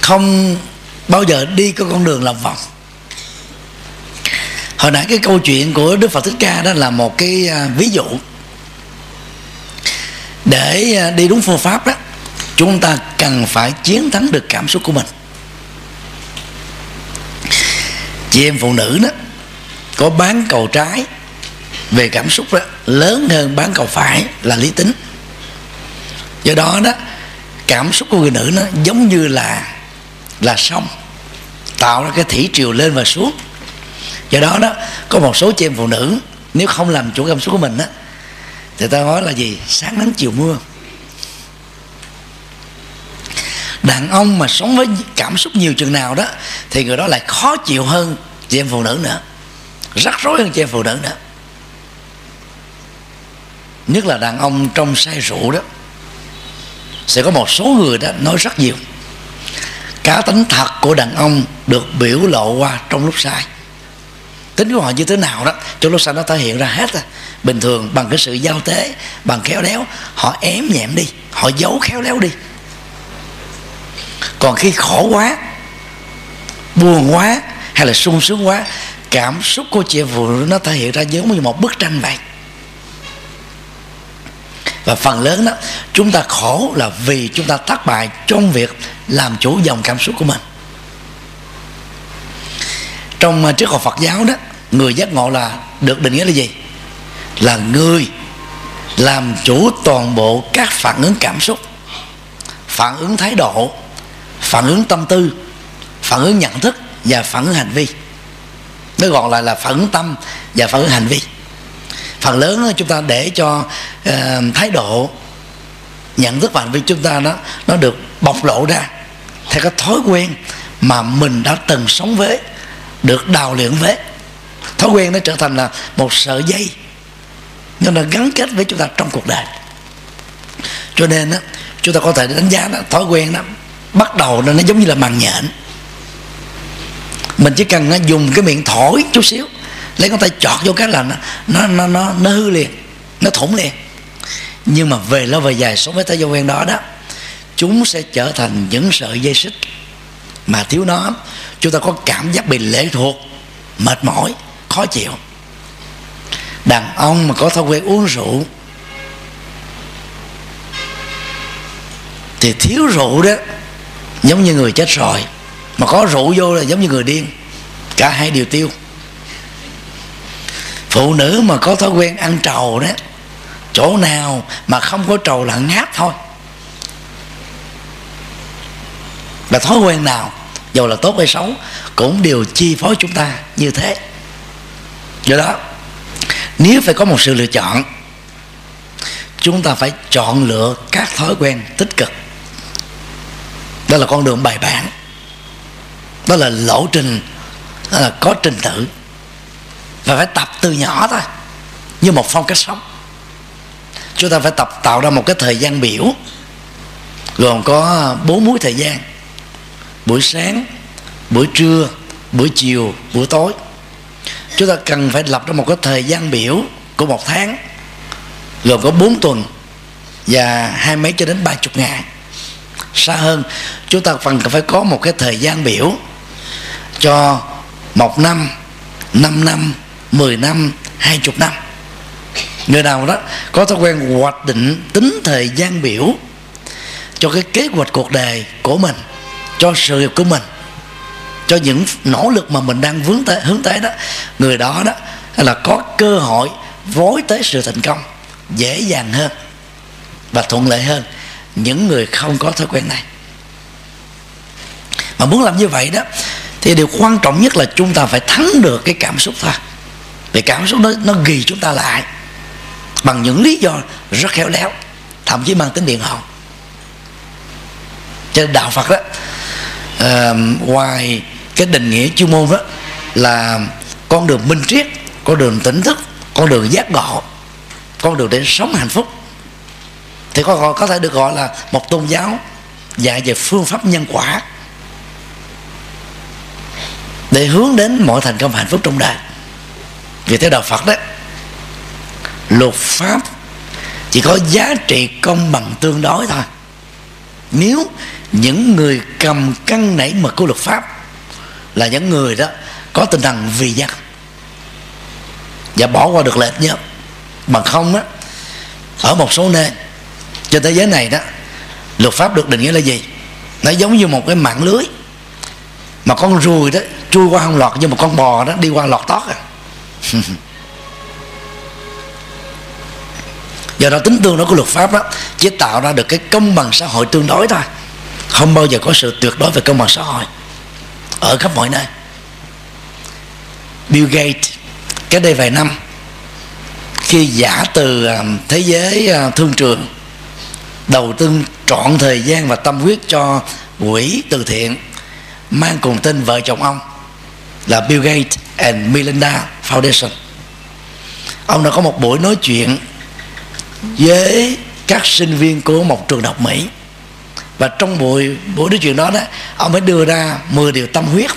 không bao giờ đi cái con đường lòng vòng hồi nãy cái câu chuyện của đức phật thích ca đó là một cái à, ví dụ. Để à, đi đúng phương pháp đó, chúng ta cần phải chiến thắng được cảm xúc của mình. Chị em phụ nữ đó, có bán cầu trái về cảm xúc đó, lớn hơn bán cầu phải là lý tính. Do đó đó, cảm xúc của người nữ nó giống như là là sông, tạo ra cái thủy triều lên và xuống do đó đó, có một số chị em phụ nữ, nếu không làm chủ cảm xúc của mình á, thì ta nói là gì? Sáng nắng chiều mưa. Đàn ông mà sống với cảm xúc nhiều chừng nào đó, thì người đó lại khó chịu hơn chị em phụ nữ nữa. Rắc rối hơn chị em phụ nữ nữa. Nhất là đàn ông trong say rượu đó, sẽ có một số người đó nói rất nhiều. Cá tính thật của đàn ông được biểu lộ qua trong lúc sai tính của họ như thế nào đó chỗ lúc sai nó thể hiện ra hết à. bình thường bằng cái sự giao tế, bằng khéo léo, họ ém nhẹm đi, họ giấu khéo léo đi. Còn khi khổ quá, buồn quá, hay là sung sướng quá, cảm xúc của chị phụ nữ nó thể hiện ra giống như một bức tranh vậy và phần lớn đó, chúng ta khổ là vì chúng ta thất bại trong việc làm chủ dòng cảm xúc của mình trong ờ, triết học Phật giáo đó người giác ngộ là được định nghĩa là gì? Là người làm chủ toàn bộ các phản ứng cảm xúc phản ứng thái độ phản ứng tâm tư phản ứng nhận thức và phản ứng hành vi. Nó gọi lại là phản ứng tâm và phản ứng hành vi. Phần lớn chúng ta để cho uh, thái độ nhận thức và hành vi chúng ta nó nó được bộc lộ ra theo cái thói quen mà mình đã từng sống với được đào luyện với thói quen nó trở thành là một sợi dây nhưng nó gắn kết với chúng ta trong cuộc đời. Cho nên đó, chúng ta có thể đánh giá đó, thói quen đó bắt đầu nó, giống như là màng nhện. Mình chỉ cần nó dùng cái miệng thổi chút xíu lấy con tay chọt vô cái là nó nó nó nó, nó hư liền nó thủng liền. Nhưng mà về lâu về dài sống với thói quen đó đó chúng sẽ trở thành những sợi dây xích mà thiếu nó, chúng ta có cảm giác bị lệ thuộc, mệt mỏi, khó chịu. Đàn ông mà có thói quen uống rượu, thì thiếu rượu đó, giống như người chết rồi. Mà có rượu vô là giống như người điên. Cả hai đều tiêu. Phụ nữ mà có thói quen ăn trầu đó, chỗ nào mà không có trầu là ngáp thôi. Và thói quen nào dù là tốt hay xấu, cũng đều chi phối chúng ta như thế. Do đó, nếu phải có một sự lựa chọn, chúng ta phải chọn lựa các thói quen tích cực. Đó là con đường bài bản. Đó là lộ trình, đó là có trình tự. Và phải tập từ nhỏ thôi, như một phong cách sống. Chúng ta phải tập tạo ra một cái thời gian biểu, gồm có bốn múi thời gian buổi sáng, buổi trưa, buổi chiều, buổi tối. Chúng ta cần phải lập ra một cái thời gian biểu của một tháng, gồm có bốn tuần và hai mấy cho đến ba chục ngày. Xa hơn, chúng ta cần phải có một cái thời gian biểu cho một năm 5 năm 10 năm 20 năm. Người nào đó có thói quen hoạch định tính thời gian biểu cho cái kế hoạch cuộc đời của mình cho sự nghiệp của mình, cho những nỗ lực mà mình đang vướng tới, hướng tới đó. Người đó đó là có cơ hội vối tới sự thành công, dễ dàng hơn và thuận lợi hơn những người không có thói quen này. Mà muốn làm như vậy đó, thì điều quan trọng nhất là chúng ta phải thắng được cái cảm xúc thôi. Vì cảm xúc nó nó ghi chúng ta lại bằng những lý do rất khéo léo, thậm chí mang tính biện hộ. Cho nên đạo phật đó uh, ngoài cái định nghĩa chuyên môn đó là con đường minh triết con đường tỉnh thức con đường giác ngộ con đường để sống hạnh phúc. Thì có có thể được gọi là một tôn giáo dạy về phương pháp nhân quả để hướng đến mọi thành công hạnh phúc trong đời. Vì theo đạo Phật đó luật pháp chỉ có giá trị công bằng tương đối thôi nếu những người cầm cân nảy mực của luật pháp là những người đó có tinh thần vì dân và bỏ qua được lệch nhé bằng không á, ở một số nơi, trên thế giới này đó, luật pháp được định nghĩa là gì? Nó giống như một cái mạng lưới mà con ruồi đó chui qua không lọt nhưng mà con bò đó đi qua lọt tót à. <laughs> do đó tính tương đối của luật pháp đó, chỉ tạo ra được cái công bằng xã hội tương đối thôi. Không bao giờ có sự tuyệt đối về công bằng xã hội. Ở khắp mọi nơi. Bill Gates cái đây vài năm, khi giả từ à, thế giới à, thương trường, đầu tư trọn thời gian và tâm huyết cho quỹ từ thiện, mang cùng tên vợ chồng ông là Bill Gates and Melinda Foundation. Ông đã có một buổi nói chuyện với các sinh viên của một trường đại học Mỹ. Và trong buổi buổi nói chuyện đó đó, ông mới đưa ra 10 điều tâm huyết.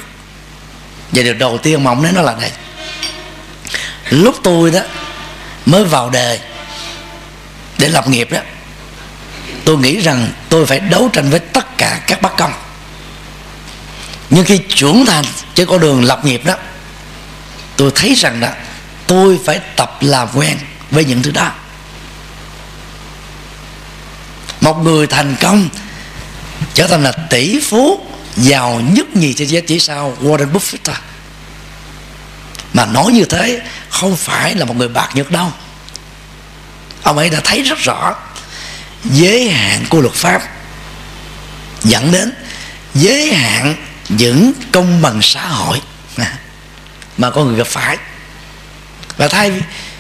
Và điều đầu tiên mà ông nói nó là này. Lúc tôi đó mới vào đề để lập nghiệp đó, tôi nghĩ rằng tôi phải đấu tranh với tất cả các bất công. Nhưng khi trưởng thành trên con đường lập nghiệp đó, tôi thấy rằng đó tôi phải tập làm quen với những thứ đó một người thành công trở thành là tỷ phú giàu nhất nhì trên thế chỉ sau Warren Buffett thôi. Mà nói như thế không phải là một người bạc nhược đâu. Ông ấy đã thấy rất rõ giới hạn của luật pháp dẫn đến giới hạn những công bằng xã hội mà con người gặp phải. Và thay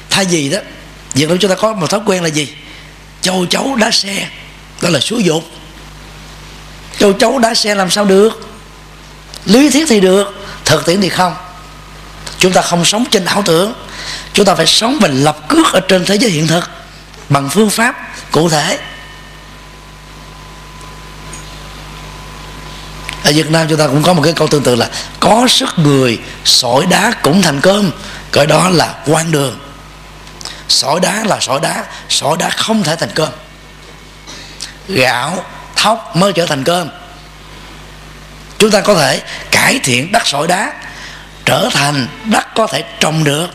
thay gì đó việc đó chúng ta có một thói quen là gì? Châu chấu đá xe đó là xúi dục. Châu chấu đá xe làm sao được? Lý thuyết thì được, thực tiễn thì không. Chúng ta không sống trên ảo tưởng. Chúng ta phải sống và lập cước ở trên thế giới hiện thực bằng phương pháp cụ thể. Ở Việt Nam chúng ta cũng có một cái câu tương tự là có sức người, sỏi đá cũng thành cơm. Cái đó là quan đường. Sỏi đá là sỏi đá sỏi đá không thể thành cơm gạo, thóc mới trở thành cơm. Chúng ta có thể cải thiện đất sỏi đá, trở thành đất có thể trồng được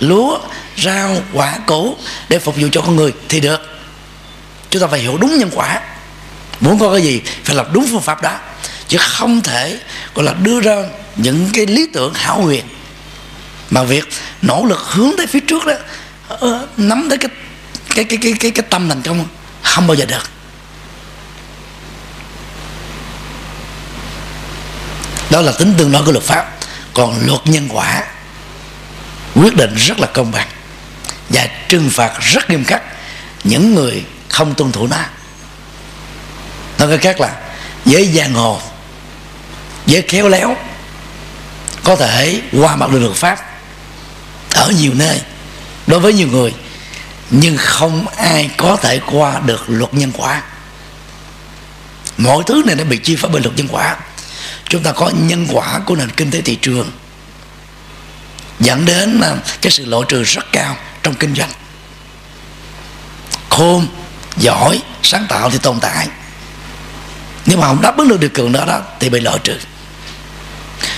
lúa, rau, quả củ để phục vụ cho con người thì được. Chúng ta phải hiểu đúng nhân quả. Muốn có cái gì phải làm đúng phương pháp đó, chứ không thể, gọi là, đưa ra những cái lý tưởng hảo huyền. Mà việc nỗ lực hướng tới phía trước đó ờ, nắm tới cái cái cái cái cái cái tâm thành công không bao giờ được. Đó là tính tương đối của luật pháp. Còn luật nhân quả quyết định rất là công bằng và trừng phạt rất nghiêm khắc những người không tuân thủ nó. Nói cách khác là với giang hồ, với khéo léo, có thể qua mặt được luật pháp ở nhiều nơi đối với nhiều người, nhưng không ai có thể qua được luật nhân quả. Mọi thứ này nó bị chi phối bởi luật nhân quả chúng ta có nhân quả của nền kinh tế thị trường. Dẫn đến cái sự lộ trừ rất cao trong kinh doanh. Khôn, giỏi, sáng tạo thì tồn tại. Nhưng mà không đáp ứng được điều kiện đó đó, thì bị lộ trừ.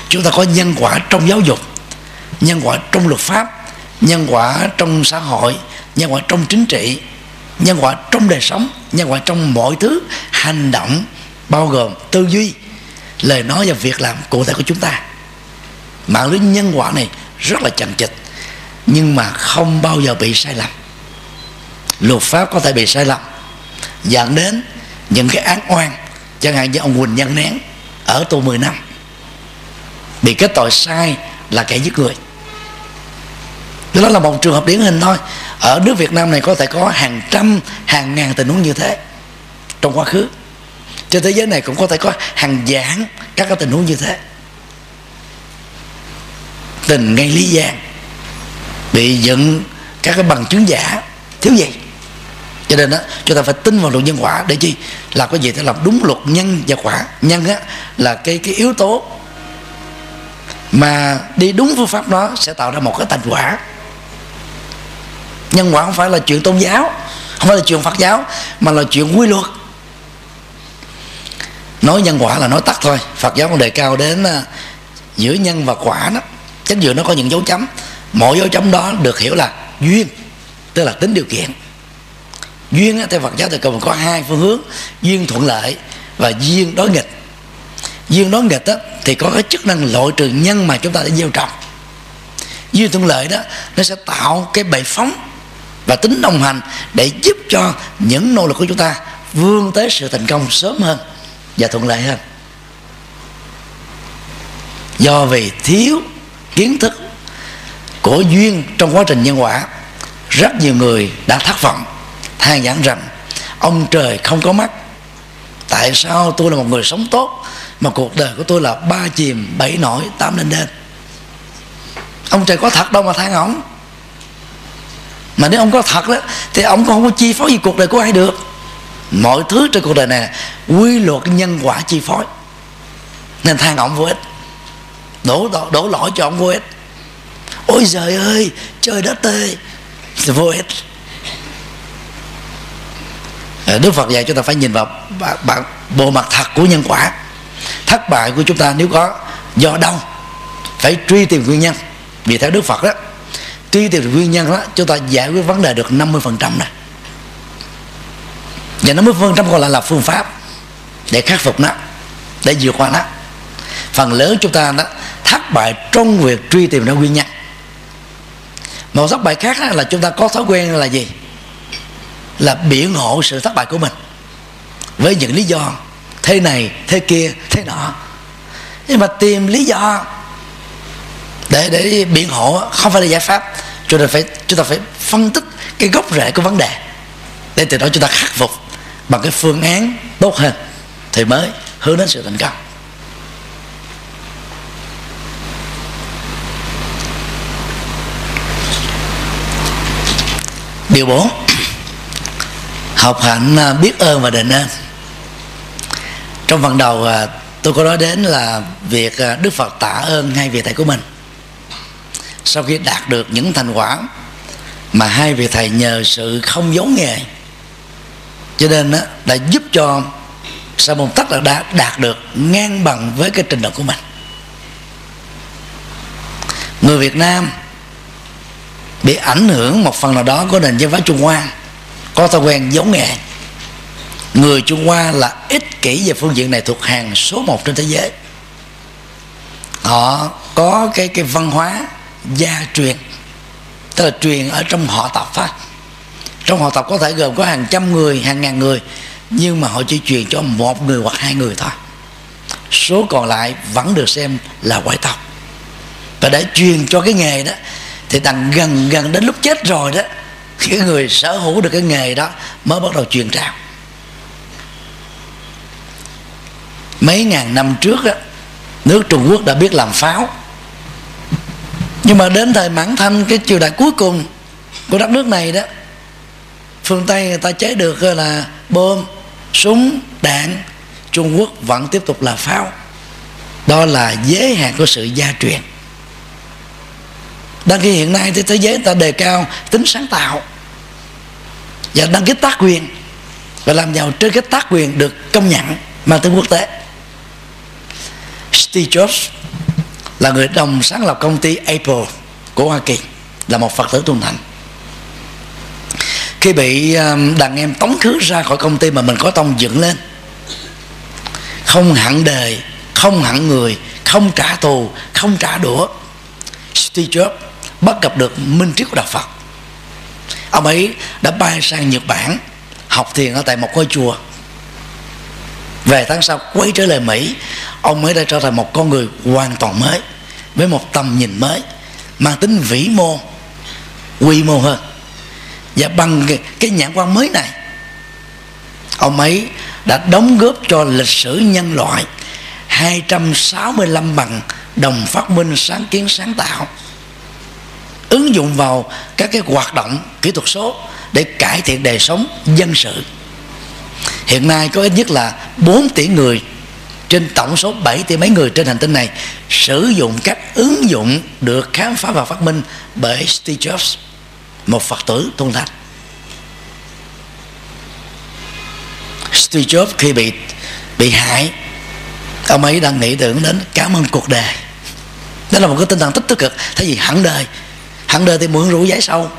Chúng ta có nhân quả trong giáo dục, nhân quả trong luật pháp, nhân quả trong xã hội, nhân quả trong chính trị, nhân quả trong đời sống, nhân quả trong mọi thứ hành động bao gồm tư duy lời nói và việc làm cụ thể của chúng ta. Mạng lưới nhân quả này rất là chằng chịt, nhưng mà không bao giờ bị sai lầm. Luật pháp có thể bị sai lầm, dẫn đến những cái án oan, chẳng hạn như ông Quỳnh Nhân Nén ở tù 10 năm, bị kết tội sai là kẻ giết người. Đó là một trường hợp điển hình thôi. Ở nước Việt Nam này có thể có hàng trăm, hàng ngàn tình huống như thế trong quá khứ trên thế giới này cũng có thể có hàng giảng các cái tình huống như thế. Tình ngay lý giang bị dựng các cái bằng chứng giả, thiếu gì? Cho nên đó chúng ta phải tin vào luật nhân quả để chi? Là cái gì? Để làm đúng luật nhân và quả. Nhân á, là cái cái yếu tố mà đi đúng phương pháp đó sẽ tạo ra một cái thành quả. Nhân quả không phải là chuyện tôn giáo, không phải là chuyện phật giáo, mà là chuyện quy luật nói nhân quả là nói tắt thôi. Phật giáo còn đề cao đến à, giữa nhân và quả đó. Chánh giữa nó có những dấu chấm. Mỗi dấu chấm đó được hiểu là duyên tức là tính điều kiện. Duyên theo Phật giáo thì cần có hai phương hướng duyên thuận lợi và duyên đối nghịch. Duyên đối nghịch đó, thì có cái chức năng loại trừ nhân mà chúng ta đã gieo trồng. Duyên thuận lợi đó nó sẽ tạo cái bệ phóng và tính đồng hành để giúp cho những nỗ lực của chúng ta vươn tới sự thành công sớm hơn và thuận lợi hơn. Do vì thiếu kiến thức của duyên trong quá trình nhân quả, rất nhiều người đã thất vọng, than giảng rằng, ông trời không có mắt. Tại sao tôi là một người sống tốt mà cuộc đời của tôi là ba chìm bảy nổi tám lên đên? Ông trời có thật đâu mà than ổng. Mà nếu ông có thật đó thì ông không có chi phối gì cuộc đời của ai được mọi thứ trên cuộc đời này quy luật nhân quả chi phối. Nên than ông vô ích. Đổ, đổ, đổ lỗi cho ông vô ích. Ôi trời ơi trời đất tê vô ích. Ờ, Đức Phật dạy chúng ta phải nhìn vào bản, bộ mặt thật của nhân quả. Thất bại của chúng ta nếu có do đâu phải truy tìm nguyên nhân. Vì theo Đức Phật đó truy tìm nguyên nhân đó chúng ta giải quyết vấn đề được 50% này và 50% còn lại là phương pháp để khắc phục nó, để vượt qua nó. Phần lớn chúng ta đó, thất bại trong việc truy tìm ra nguyên nhân. Một thất bại khác là chúng ta có thói quen là gì? Là biện hộ sự thất bại của mình. Với những lý do, thế này, thế kia, thế nọ. Nhưng mà tìm lý do để để biện hộ không phải là giải pháp. Cho nên phải, chúng ta phải phân tích cái gốc rễ của vấn đề để từ đó chúng ta khắc phục bằng cái phương án tốt hơn thì mới hướng đến sự thành công. Điều 4 học hạnh à, biết ơn và đền ơn. Trong phần đầu à, tôi có nói đến là việc à, đức phật tạ ơn hai vị thầy của mình. Sau khi đạt được những thành quả mà hai vị thầy nhờ sự không giấu nghề cho nên đó, đã giúp cho sa môn tất là đã đạt được ngang bằng với cái trình độ của mình. Người việt nam bị ảnh hưởng một phần nào đó của nền văn hóa trung hoa có thói quen giống nghề. Người trung hoa là ích kỷ về phương diện này thuộc hàng số một trên thế giới. Họ có cái cái văn hóa gia truyền tức là truyền ở trong họ tộc phát trong họ tộc có thể gồm có hàng trăm người hàng ngàn người nhưng mà họ chỉ truyền cho một người hoặc hai người thôi. Số còn lại vẫn được xem là ngoại tộc. Và để truyền cho cái nghề đó thì đằng gần gần đến lúc chết rồi đó cái người sở hữu được cái nghề đó mới bắt đầu truyền trao. Mấy ngàn năm trước đó, nước Trung Quốc đã biết làm pháo. Nhưng mà đến thời mãn thanh cái triều đại cuối cùng của đất nước này đó phương tây người ta chế được là bom, súng, đạn. Trung quốc vẫn tiếp tục là pháo. Đó là giới hạn của sự gia truyền. Đăng ký hiện nay thì thế giới ta đề cao tính sáng tạo và đăng ký tác quyền và làm giàu trên cái tác quyền được công nhận mang tính quốc tế. Steve Jobs là người đồng sáng lập công ty Apple của hoa kỳ, là một phật tử tuân thành khi bị um, đàn em tống khứ ra khỏi công ty mà mình có tông dựng lên. Không hẳn đời không hẳn người, không trả thù, không trả đũa. Steve Jobs bắt gặp được minh triết của đạo Phật. Ông ấy đã bay sang Nhật Bản học thiền ở tại một ngôi chùa. Về tháng sau, quay trở lại Mỹ, ông ấy đã trở thành một con người hoàn toàn mới, với một tầm nhìn mới, mang tính vĩ mô, quy mô hơn và bằng cái, cái nhãn quan mới này ông ấy đã đóng góp cho lịch sử nhân loại 265 bằng đồng phát minh sáng kiến sáng tạo ứng dụng vào các cái hoạt động kỹ thuật số để cải thiện đời sống dân sự. Hiện nay có ít nhất là 4 tỷ người trên tổng số 7 tỷ mấy người trên hành tinh này sử dụng các ứng dụng được khám phá và phát minh bởi Steve Jobs một Phật tử tôn thành Steve Jobs khi bị bị hại, ông ấy đang nghĩ tưởng đến cảm ơn cuộc đời. Đó là một cái tinh thần tích cực. Thế vì hẳn đời. Hẳn đời thì mượn rượu giải sâu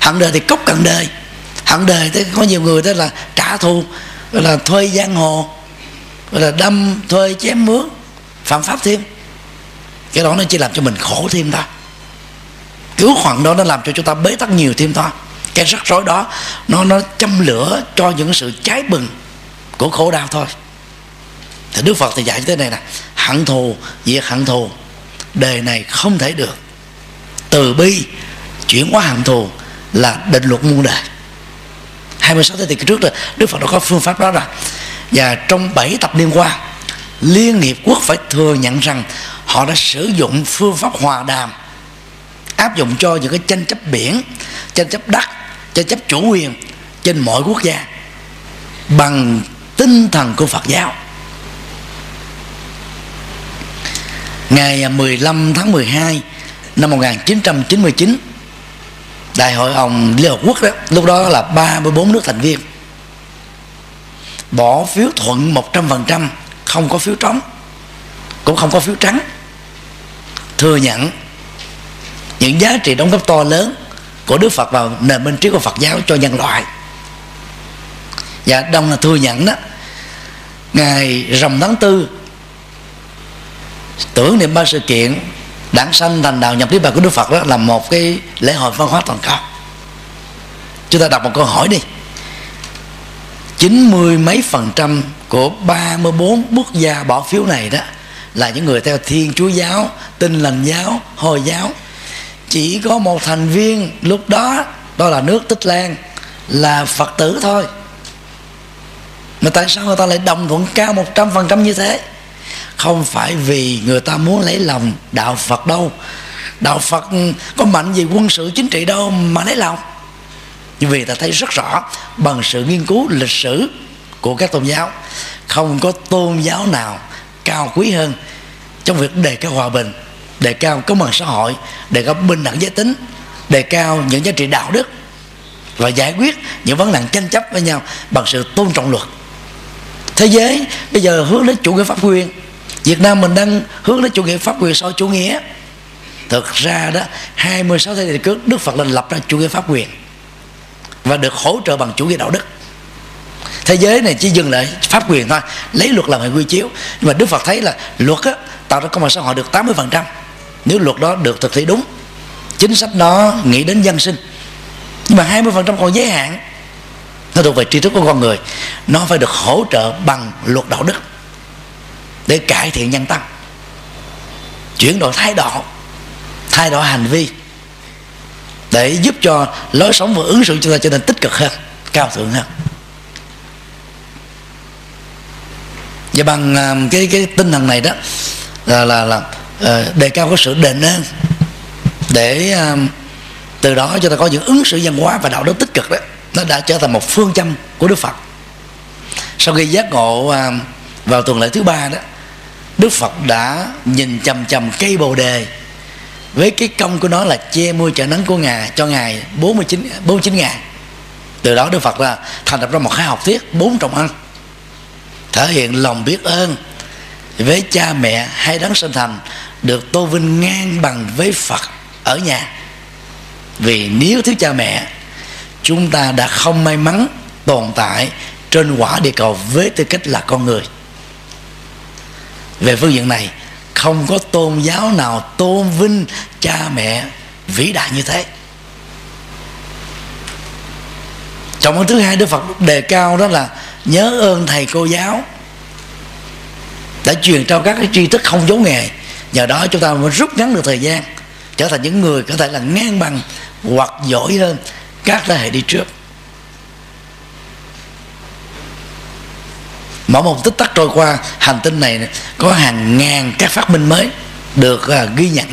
hẳn đời thì cốc cận đời. Hẳn đời thì có nhiều người đó là trả thù là thuê giang hồ là đâm, thuê chém mướn, phạm pháp thêm cái đó nó chỉ làm cho mình khổ thêm thôi cứu khoảng đó nó làm cho chúng ta bế tắc nhiều thêm thôi. Cái rắc rối đó, nó nó châm lửa cho những sự cháy bừng của khổ đau thôi. Thì đức phật thì dạy như thế này nè. Hận thù, diệt hận thù. Đời này không thể được. Từ bi, chuyển hóa hận thù là định luật muôn đời. 26 thế kỷ trước rồi Đức Phật đã có phương pháp đó rồi. Và trong 7 tập liên quan, Liên Hiệp Quốc phải thừa nhận rằng họ đã sử dụng phương pháp hòa đàm áp dụng cho những cái tranh chấp biển, tranh chấp đất, tranh chấp chủ quyền trên mọi quốc gia bằng tinh thần của Phật giáo. Ngày 15 tháng 12 năm 1999 đại hội ông Liên Hợp Quốc đó, lúc đó là 34 nước thành viên. Bỏ phiếu thuận 100% không có phiếu trống, cũng không có phiếu trắng. Thừa nhận những giá trị đóng góp to lớn của Đức Phật vào nền minh triết của Phật giáo cho nhân loại. Và đông là thừa nhận đó. Ngày rằm tháng tư, tưởng niệm ba sự kiện đảng sanh thành đạo nhập niết bàn của Đức Phật đó là một cái lễ hội văn hóa toàn cầu. Chúng ta đặt một câu hỏi đi. Chín mươi mấy phần trăm của 34 quốc gia bỏ phiếu này đó là những người theo thiên chúa giáo, tin lành giáo, hồi giáo chỉ có một thành viên lúc đó đó là nước tích lan, là phật tử thôi. Mà tại sao người ta lại đồng thuận cao một trăm phần trăm như thế? Không phải vì người ta muốn lấy lòng đạo phật đâu. Đạo phật có mạnh gì quân sự chính trị đâu mà lấy lòng. Nhưng vì ta thấy rất rõ, bằng sự nghiên cứu lịch sử của các tôn giáo, không có tôn giáo nào cao quý hơn trong việc đề cái hòa bình đề cao công bằng xã hội đề cao bình đẳng giới tính đề cao những giá trị đạo đức và giải quyết những vấn nạn tranh chấp với nhau bằng sự tôn trọng luật. Thế giới bây giờ hướng đến chủ nghĩa pháp quyền. Việt Nam mình đang hướng đến chủ nghĩa pháp quyền sau chủ nghĩa. Thực ra đó 26 thế kỷ trước Đức Phật lên lập ra chủ nghĩa pháp quyền và được hỗ trợ bằng chủ nghĩa đạo đức. Thế giới này chỉ dừng lại pháp quyền thôi lấy luật làm hệ quy chiếu. Nhưng mà Đức Phật thấy là luật á, tạo ra công bằng xã hội được 80% nếu luật đó được thực thi đúng, chính sách nó nghĩ đến dân sinh. Nhưng mà 20% còn giới hạn, nó thuộc về tri thức của con người. Nó phải được hỗ trợ bằng luật đạo đức để cải thiện nhân tâm, chuyển đổi thái độ, thay đổi hành vi để giúp cho lối sống và ứng xử chúng ta trở nên tích cực hơn, cao thượng hơn. Và bằng à, cái cái tinh thần này đó, là là là Ờ, đề cao cái sự đền ơn để ờ, từ đó cho ta có những ứng xử văn hóa và đạo đức tích cực đó. Nó đã trở thành một phương châm của đức phật. Sau khi giác ngộ ờ, vào tuần lễ thứ ba đó, đức phật đã nhìn chầm chầm cây bồ đề với cái công của nó là che mưa trợ nắng của ngài, cho ngài 49 49 ngày từ đó Đức Phật là thành lập ra một khóa học thuyết, bốn trọng ăn thể hiện lòng biết ơn với cha mẹ hay đấng sinh thành được tô vinh ngang bằng với Phật ở nhà. Vì nếu thiếu cha mẹ, chúng ta đã không may mắn tồn tại trên quả địa cầu với tư cách là con người. Về phương diện này, không có tôn giáo nào tôn vinh cha mẹ vĩ đại như thế. Trọng ơn thứ hai, đức phật đề cao đó là nhớ ơn thầy cô giáo đã truyền trao các cái tri thức không giấu nghề nhờ đó chúng ta mới rút ngắn được thời gian, trở thành những người có thể là ngang bằng hoặc giỏi hơn các thế hệ đi trước. Mỗi một tích tắc trôi qua, hành tinh này có hàng ngàn các phát minh mới được à, ghi nhận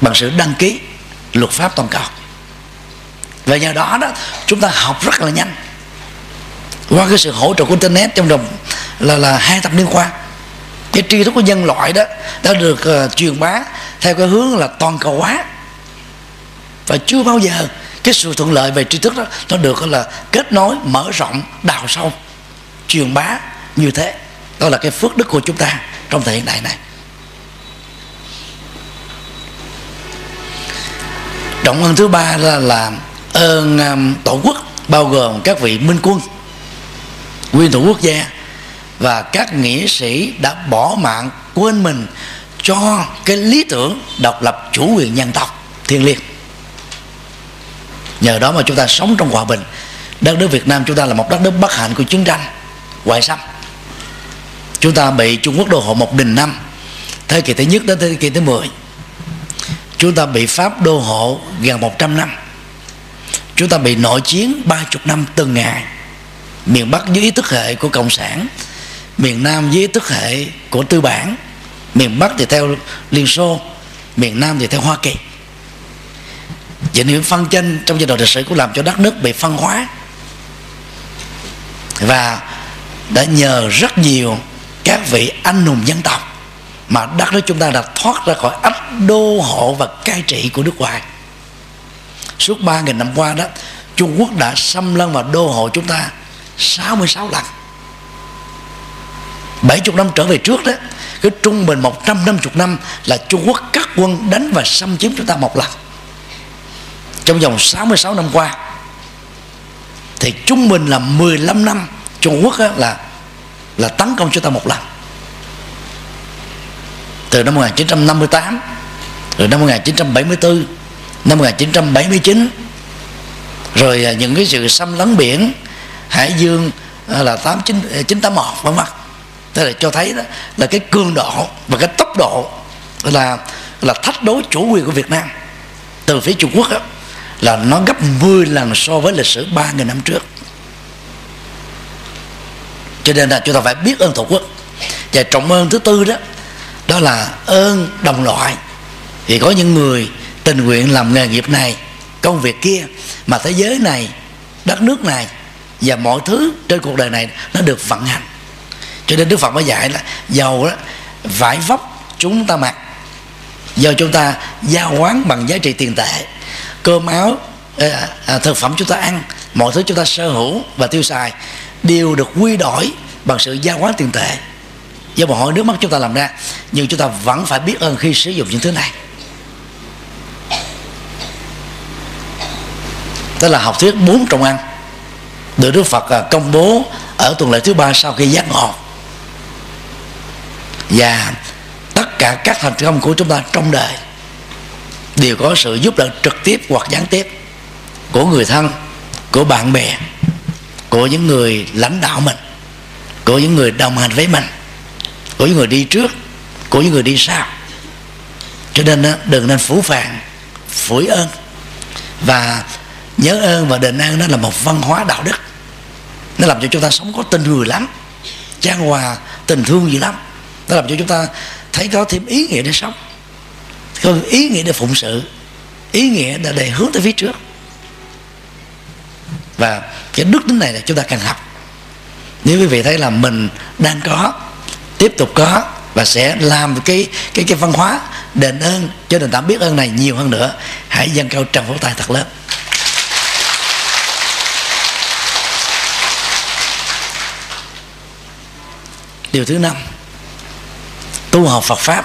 bằng sự đăng ký luật pháp toàn cầu. Và nhờ đó đó, chúng ta học rất là nhanh. Qua cái sự hỗ trợ của internet trong vòng là là hai thập niên qua cái tri thức của nhân loại đó đã được uh, truyền bá theo cái hướng là toàn cầu hóa. Và chưa bao giờ cái sự thuận lợi về tri thức đó nó được là kết nối mở rộng đào sâu truyền bá như thế. Đó là cái phước đức của chúng ta trong thời hiện đại này. Trọng ơn thứ ba là, là ơn um, tổ quốc bao gồm các vị minh quân nguyên thủ quốc gia và các nghĩa sĩ đã bỏ mạng, quên mình cho cái lý tưởng độc lập chủ quyền dân tộc thiêng liêng. Nhờ đó mà chúng ta sống trong hòa bình. Đất nước Việt Nam chúng ta là một đất nước bất hạnh của chiến tranh, ngoại xâm. Chúng ta bị Trung Quốc đô hộ một đình năm, thế kỷ thứ nhất đến thế kỷ thứ 10 chúng ta bị Pháp đô hộ gần 100 năm. Chúng ta bị nội chiến ba chục năm từng ngày. Miền Bắc dưới ý thức hệ của Cộng sản miền Nam dưới tức hệ của tư bản. Miền Bắc thì theo Liên Xô, miền Nam thì theo Hoa Kỳ. Và những phân tranh trong giai đoạn lịch sử cũng làm cho đất nước bị phân hóa. Và đã nhờ rất nhiều các vị anh hùng dân tộc mà đất nước chúng ta đã thoát ra khỏi ách đô hộ và cai trị của nước ngoài. Suốt 3.000 năm qua đó, Trung Quốc đã xâm lăng và đô hộ chúng ta 66 lần. 70 năm trở về trước đó, cái trung bình 150 năm là Trung Quốc cắt quân đánh và xâm chiếm chúng ta một lần. Trong vòng 66 năm qua, thì trung bình là 15 năm Trung Quốc là là tấn công chúng ta một lần. Từ năm 1958 rồi năm 1974 năm 1979 rồi những cái sự xâm lấn biển, Hải Dương à, là 89 981 à, vân vân thế là cho thấy đó là cái cương độ và cái tốc độ là là thách đối chủ quyền của Việt Nam. Từ phía Trung Quốc đó, là nó gấp 10 lần so với lịch sử 3.000 năm trước. Cho nên là chúng ta phải biết ơn tổ quốc. Và trọng ơn thứ tư đó đó là ơn đồng loại. Thì có những người tình nguyện làm nghề nghiệp này công việc kia mà thế giới này đất nước này và mọi thứ trên cuộc đời này nó được vận hành cho nên đức phật mới dạy là giàu đó, vải vóc chúng ta mặc. Do chúng ta giao quán bằng giá trị tiền tệ, cơm áo ờ, ờ, thực phẩm chúng ta ăn, mọi thứ chúng ta sở hữu và tiêu xài đều được quy đổi bằng sự giao quán tiền tệ. Do mồ hôi nước mắt chúng ta làm ra, nhưng chúng ta vẫn phải biết ơn khi sử dụng những thứ này. Đó là học thuyết bốn trọng ăn, được Đức Phật ờ, công bố ở tuần lễ thứ ba sau khi giác ngộ và tất cả các thành công của chúng ta trong đời đều có sự giúp đỡ trực tiếp hoặc gián tiếp của người thân, của bạn bè, của những người lãnh đạo mình, của những người đồng hành với mình, của những người đi trước, của những người đi sau. Cho nên đừng nên phủ phàng, phủi ơn. Và nhớ ơn và đền ơn nó là một văn hóa đạo đức. Nó làm cho chúng ta sống có tình người lắm trang hòa, tình thương gì lắm nó làm cho chúng ta thấy có thêm ý nghĩa để sống có ý nghĩa để phụng sự ý nghĩa để, để hướng tới phía trước. Và cái đức tính này là chúng ta cần học. Nếu quý vị thấy là mình đang có tiếp tục có và sẽ làm cái cái cái văn hóa đền ơn cho nền tảng biết ơn này nhiều hơn nữa hãy dâng cao tràng vỗ tay thật lớn. Điều thứ năm tu học Phật pháp.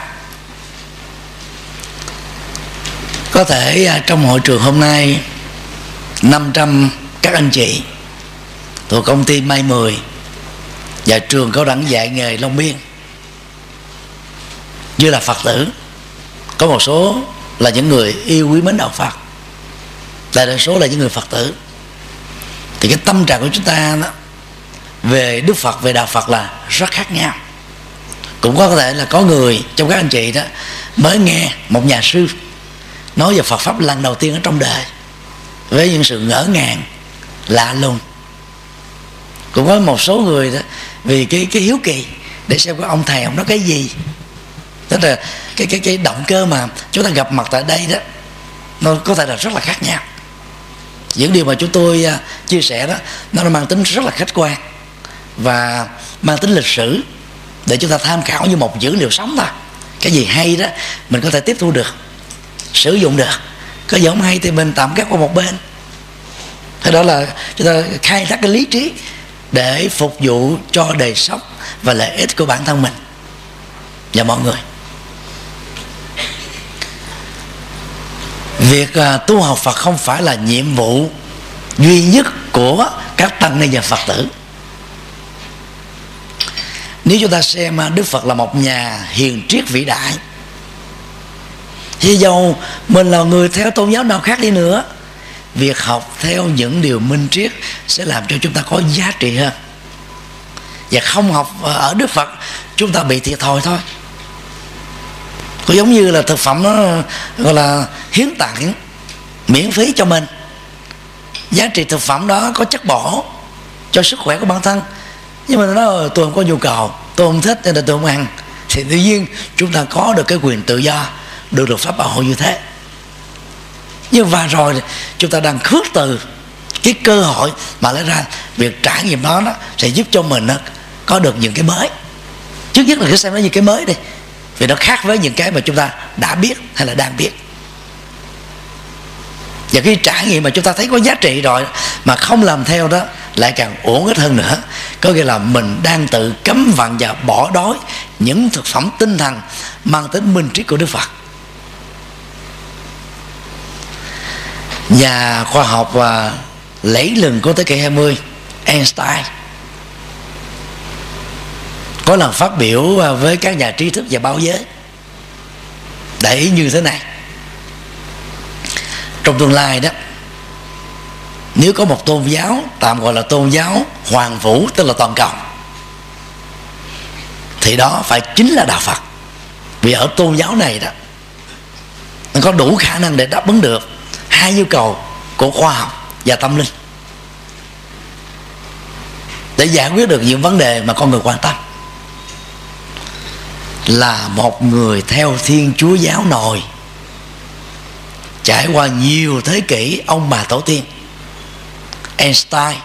Có thể à, trong hội trường hôm nay 500 các anh chị thuộc công ty May 10 và trường cao đẳng dạy nghề Long Biên. Như là Phật tử, có một số là những người yêu quý mến đạo Phật đại đa số là những người Phật tử. Thì cái tâm trạng của chúng ta đó về Đức Phật, về đạo Phật là rất khác nhau cũng có thể là có người trong các anh chị đó mới nghe một nhà sư nói về Phật pháp lần đầu tiên ở trong đời với những sự ngỡ ngàng, lạ lùng. Cũng có một số người đó vì cái cái hiếu kỳ để xem có ông thầy ông nói cái gì. Tức là cái cái cái động cơ mà chúng ta gặp mặt tại đây đó, nó có thể là rất là khác nhau. Những điều mà chúng tôi à, chia sẻ đó, nó mang tính rất là khách quan và mang tính lịch sử để chúng ta tham khảo như một dữ liệu sống thôi cái gì hay đó mình có thể tiếp thu được sử dụng được. Có gì không hay thì mình tạm gác qua một bên. Thế đó là chúng ta khai thác cái lý trí để phục vụ cho đời sống và lợi ích của bản thân mình và mọi người. Việc uh, tu học Phật không phải là nhiệm vụ duy nhất của các tăng ni và Phật tử nếu chúng ta xem à, Đức Phật là một nhà hiền triết vĩ đại. Thì dầu mình là người theo tôn giáo nào khác đi nữa, việc học theo những điều minh triết sẽ làm cho chúng ta có giá trị hơn. Và không học à, ở đức phật, chúng ta bị thiệt thòi thôi. Có giống như là thực phẩm nó, gọi là, hiến tặng miễn phí cho mình. Giá trị thực phẩm đó có chất bổ cho sức khỏe của bản thân. Nhưng mà nó ờ, tôi không có nhu cầu tôi không thích nên là tôi không ăn thì tự nhiên chúng ta có được cái quyền tự do được luật pháp bảo hộ như thế. Nhưng và rồi chúng ta đang khước từ cái cơ hội mà lấy ra việc trải nghiệm đó đó sẽ giúp cho mình đó, có được những cái mới. Trước nhất là cứ xem nó như cái mới đi vì nó khác với những cái mà chúng ta đã biết hay là đang biết và cái trải nghiệm mà chúng ta thấy có giá trị rồi mà không làm theo đó lại càng uổng ít hơn nữa. Có nghĩa là mình đang tự cấm vận và bỏ đói những thực phẩm tinh thần mang tính minh triết của đức phật. Nhà khoa học và lẫy lừng của thế kỷ 20 Einstein, có lần phát biểu à, với các nhà trí thức và báo giới. Để ý như thế này trong tương lai đó, nếu có một tôn giáo, tạm gọi là tôn giáo hoàng vũ, tức là toàn cầu, thì đó phải chính là đạo phật. Vì ở tôn giáo này đó, nó có đủ khả năng để đáp ứng được hai nhu cầu của khoa học và tâm linh. Để giải quyết được những vấn đề mà con người quan tâm là một người theo thiên chúa giáo nồi trải qua nhiều thế kỷ, ông bà tổ tiên Einstein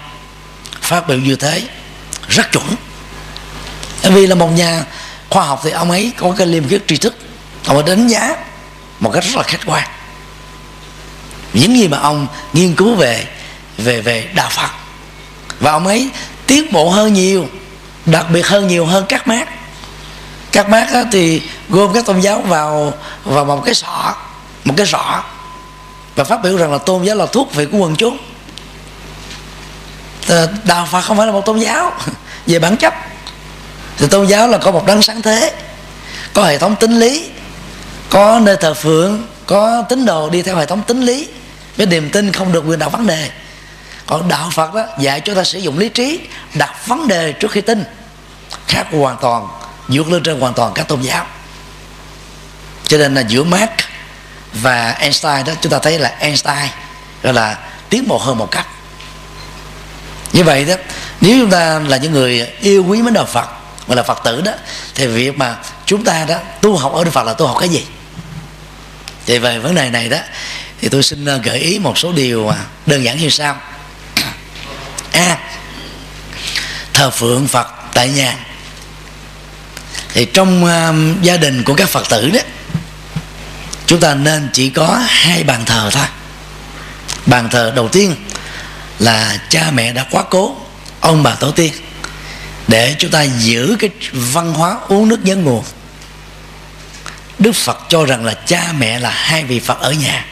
phát biểu như thế, rất chuẩn. Vì là một nhà khoa học thì ông ấy có cái liêm khiết tri thức, ông ấy đánh giá một cách rất là khách quan. Những gì mà ông nghiên cứu về về về đạo Phật, và ông ấy tiến bộ hơn nhiều, đặc biệt hơn nhiều hơn các mát các mát thì gom các tôn giáo vào vào một cái sọ, một cái sọ và phát biểu rằng là tôn giáo là thuốc vị của quần chúng. Ờ, đạo Phật không phải là một tôn giáo, <laughs> về bản chất. Thì tôn giáo là có một đấng sáng thế, có hệ thống tính lý, có nơi thờ phượng, có tín đồ đi theo hệ thống tính lý. Với niềm tin không được quyền đặt vấn đề. Còn đạo phật đó, dạy cho ta sử dụng lý trí đặt vấn đề trước khi tin. Khác hoàn toàn, vượt lên trên hoàn toàn các tôn giáo. Cho nên là giữa mát và Einstein đó chúng ta thấy là Einstein gọi là tiến bộ hơn một cách. Như vậy đó nếu chúng ta là những người yêu quý mến đạo Phật gọi là Phật tử đó thì việc mà chúng ta đó tu học ở Đức Phật là tu học cái gì? Thì về vấn đề này đó thì tôi xin ờ, gợi ý một số điều đơn giản như sau. A à, thờ phượng phật tại nhà. Thì trong uh, gia đình của các phật tử đó chúng ta nên chỉ có hai bàn thờ thôi. Bàn thờ đầu tiên là cha mẹ đã quá cố, ông bà tổ tiên, để chúng ta giữ cái văn hóa uống nước nhớ nguồn. Đức phật cho rằng là cha mẹ là hai vị phật ở nhà.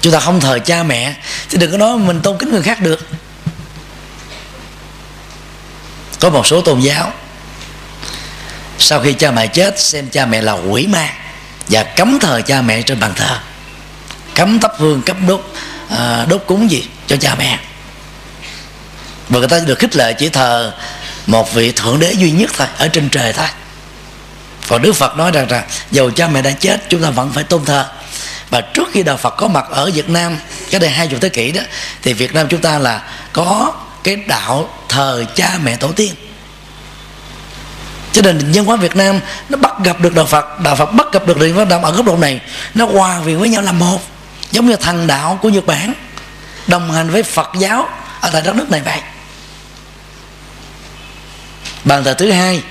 Chúng ta không thờ cha mẹ, thì đừng có nói mình tôn kính người khác được. Có một số tôn giáo, sau khi cha mẹ chết, xem cha mẹ là quỷ ma và cấm thờ cha mẹ trên bàn thờ. Cấm thắp hương cấm đốt. À, đốt cúng gì? Cho cha mẹ. Và người ta được khích lệ chỉ thờ một vị thượng đế duy nhất thôi ở trên trời thôi. Còn đức phật nói rằng là dầu cha mẹ đã chết chúng ta vẫn phải tôn thờ. Và trước khi đạo phật có mặt ở việt nam cái đây hai chục thế kỷ đó thì việt nam chúng ta là có cái đạo thờ cha mẹ tổ tiên cho nên nhân hóa Việt Nam nó bắt gặp được đạo Phật đạo Phật bắt gặp được điện Phật ở góc độ này, nó hòa quyện với nhau làm một, giống như thần đạo của Nhật Bản đồng hành với Phật giáo ở tại đất nước này vậy. Bàn thờ thứ hai,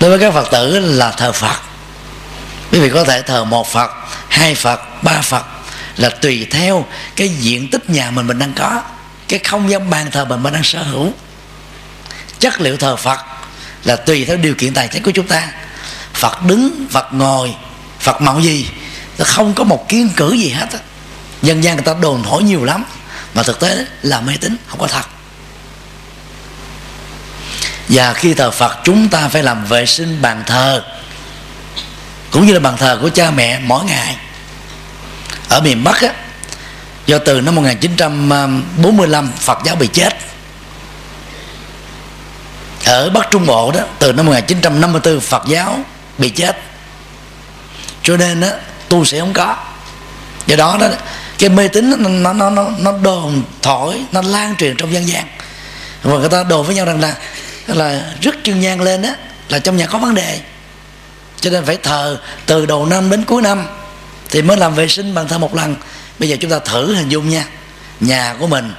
đối với các Phật tử là thờ Phật. Quý vị có thể thờ một Phật, hai Phật, ba Phật là tùy theo cái diện tích nhà mình mình đang có, cái không gian bàn thờ mình mình đang sở hữu. Chất liệu thờ Phật là tùy theo điều kiện tài chính của chúng ta. Phật đứng, Phật ngồi, Phật mạo gì, nó không có một kiên cử gì hết á. Dân gian người ta đồn thổi nhiều lắm, mà thực tế là mê tín, không có thật. Và khi thờ Phật chúng ta phải làm vệ sinh bàn thờ, cũng như là bàn thờ của cha mẹ mỗi ngày, ở miền Bắc á, do từ năm 1945 ờ, Phật giáo bị chết ở Bắc Trung Bộ đó từ năm 1954 Phật giáo bị chết. Cho nên đó, tu sĩ không có. Do đó đó cái mê tín nó nó nó nó đồn thổi nó lan truyền trong dân gian. Và người ta đồn với nhau rằng là là rất chân nhang lên đó là trong nhà có vấn đề. Cho nên phải thờ từ đầu năm đến cuối năm thì mới làm vệ sinh bằng thờ một lần. Bây giờ chúng ta thử hình dung nha nhà của mình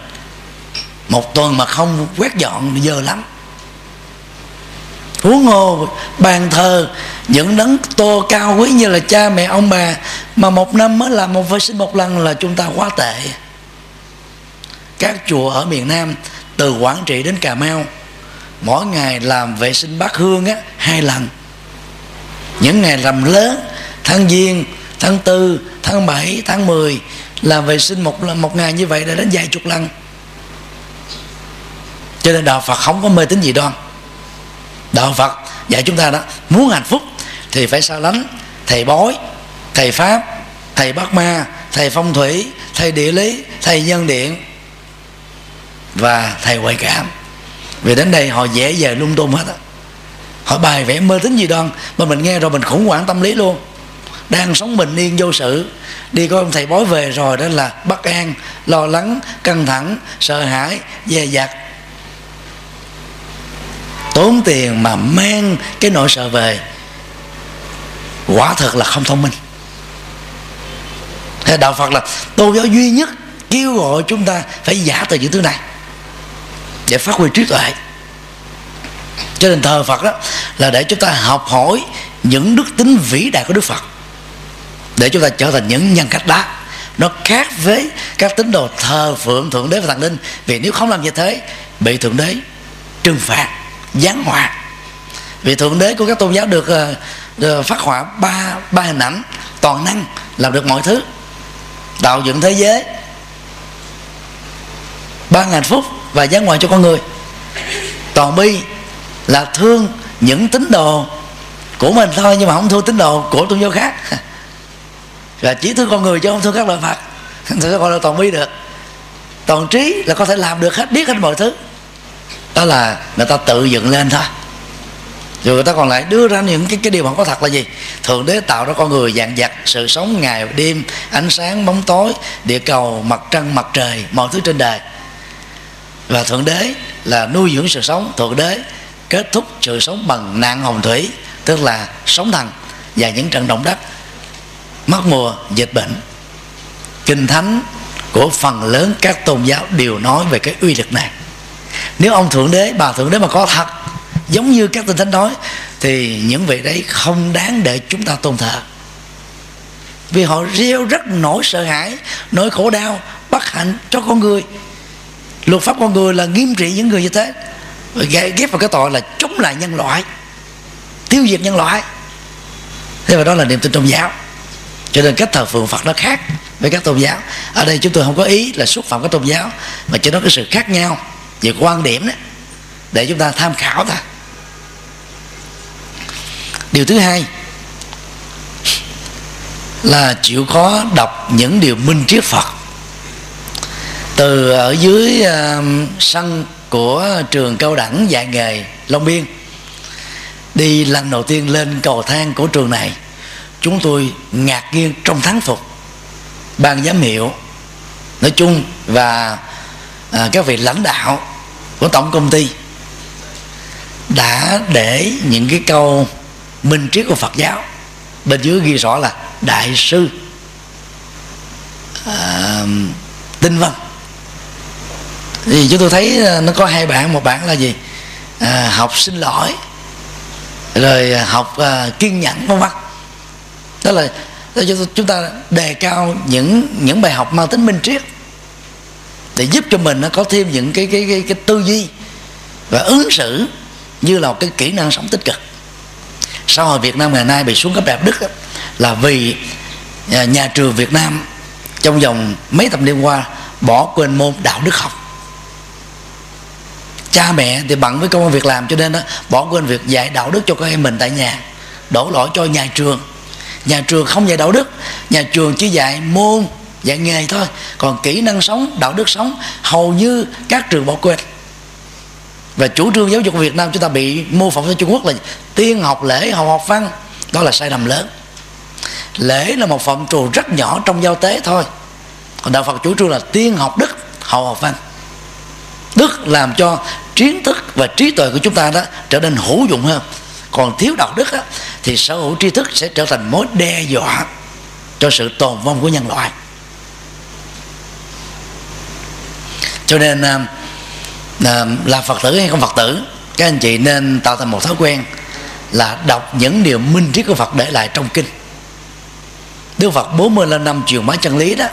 một tuần mà không quét dọn dơ lắm huống hồ bàn thờ những đấng tô cao quý như là cha mẹ ông bà, mà một năm mới làm một vệ sinh một lần là chúng ta quá tệ. Các chùa ở miền nam, từ quảng trị đến cà mau, mỗi ngày làm vệ sinh bát hương á, hai lần. Những ngày rằm lớn, tháng giêng, tháng tư, tháng bảy, tháng mười, làm vệ sinh một một ngày như vậy đã đến vài chục lần. Cho nên đạo phật không có mê tín gì đoan đạo phật, dạy chúng ta đó, muốn hạnh phúc thì phải xa lánh thầy bói, thầy pháp, thầy bát ma, thầy phong thủy, thầy địa lý, thầy nhân điện và thầy ngoại cảm. Vì đến đây họ dễ dàng lung tung hết á. Họ bài vẽ mơ tính gì đoan mà mình nghe rồi mình khủng hoảng tâm lý luôn. Đang sống bình yên vô sự, đi có ông thầy bói về rồi đó là bất an, lo lắng, căng thẳng, sợ hãi, dè dặt tốn tiền mà mang cái nỗi sợ về. Quả thật là không thông minh. Thế đạo Phật là tôn giáo duy nhất kêu gọi chúng ta phải giả từ những thứ này để phát huy trí tuệ. Cho nên thờ Phật đó là để chúng ta học hỏi những đức tính vĩ đại của Đức Phật, để chúng ta trở thành những nhân cách đó nó khác với các tín đồ thờ phượng thượng đế và thần linh, vì nếu không làm như thế, bị thượng đế trừng phạt giáng họa. Vì thượng đế của các tôn giáo được, ờ, được phát họa ba ba hình ảnh toàn năng làm được mọi thứ. Tạo dựng thế giới ba ngàn phúc và giáng họa cho con người. Toàn bi là thương những tín đồ của mình thôi nhưng mà không thương tín đồ của tôn giáo khác. <laughs> Và chỉ thương con người chứ không thương các loài phật thì gọi là toàn bi được. Toàn trí là có thể làm được hết biết hết mọi thứ đó là người ta tự dựng lên thôi. Rồi người ta còn lại đưa ra những cái cái điều mà có thật là gì. Thượng đế tạo ra con người dạng dặt, sự sống ngày đêm, ánh sáng, bóng tối, địa cầu, mặt trăng, mặt trời, mọi thứ trên đời. Và thượng đế là nuôi dưỡng sự sống. Thượng đế kết thúc sự sống bằng nạn hồng thủy, tức là sống thần và những trận động đất, mất mùa, dịch bệnh. Kinh thánh của phần lớn các tôn giáo đều nói về cái uy lực này nếu ông thượng đế, bà thượng đế mà có thật, giống như các tinh thánh nói, thì những vị đấy không đáng để chúng ta tôn thờ. Vì họ rêu rất nỗi sợ hãi, nỗi khổ đau, bất hạnh cho con người. Luật pháp con người là nghiêm trị những người như thế. Ghép vào cái tội là chống lại nhân loại, tiêu diệt nhân loại. Thế và đó là niềm tin trong giáo. Cho nên cách thờ phượng phật nó khác với các tôn giáo. Ở đây chúng tôi không có ý là xúc phạm các tôn giáo, mà chỉ nói cái sự khác nhau về quan điểm đó để chúng ta tham khảo thôi điều thứ hai là chịu khó đọc những điều minh triết phật. Từ ở dưới uh, sân của trường cao đẳng dạy nghề long biên đi lần đầu tiên lên cầu thang của trường này chúng tôi ngạc nhiên trong thắng phục. Ban giám hiệu nói chung và à, các vị lãnh đạo của tổng công ty đã để những cái câu minh triết của Phật giáo. Bên dưới ghi rõ là đại sư à, tinh văn. Thì chúng tôi thấy à, nó có hai bạn một bạn là gì? À, học sinh lỗi rồi à, học à, kiên nhẫn vân vân. Đó là chúng ta đề cao những những bài học mang tính minh triết để giúp cho mình nó có thêm những cái cái cái, cái tư duy và ứng xử như là một cái kỹ năng sống tích cực. Xã hội Việt Nam ngày nay bị xuống cấp đạo đức là vì nhà, nhà trường Việt Nam trong vòng mấy thập niên qua bỏ quên môn đạo đức học. Cha mẹ thì bận với công việc làm cho nên đó, bỏ quên việc dạy đạo đức cho các em mình tại nhà đổ lỗi cho nhà trường. Nhà trường không dạy đạo đức nhà trường chỉ dạy môn dạy nghề thôi. Còn kỹ năng sống đạo đức sống hầu như các trường bỏ quên. Và chủ trương giáo dục của Việt Nam chúng ta bị mô phỏng theo Trung Quốc là tiên học lễ học học văn. Đó là sai lầm lớn. Lễ là một phạm trù rất nhỏ trong giao tế thôi. Còn đạo Phật chủ trương là tiên học đức hậu học văn. Đức làm cho kiến thức và trí tuệ của chúng ta đó trở nên hữu dụng hơn. Còn thiếu đạo đức đó, thì sở hữu tri thức sẽ trở thành mối đe dọa cho sự tồn vong của nhân loại. Cho nên à, à, là phật tử hay không phật tử các anh chị nên tạo thành một thói quen là đọc những điều minh triết của phật để lại trong kinh. Đức phật 45 năm truyền bá chân lý đó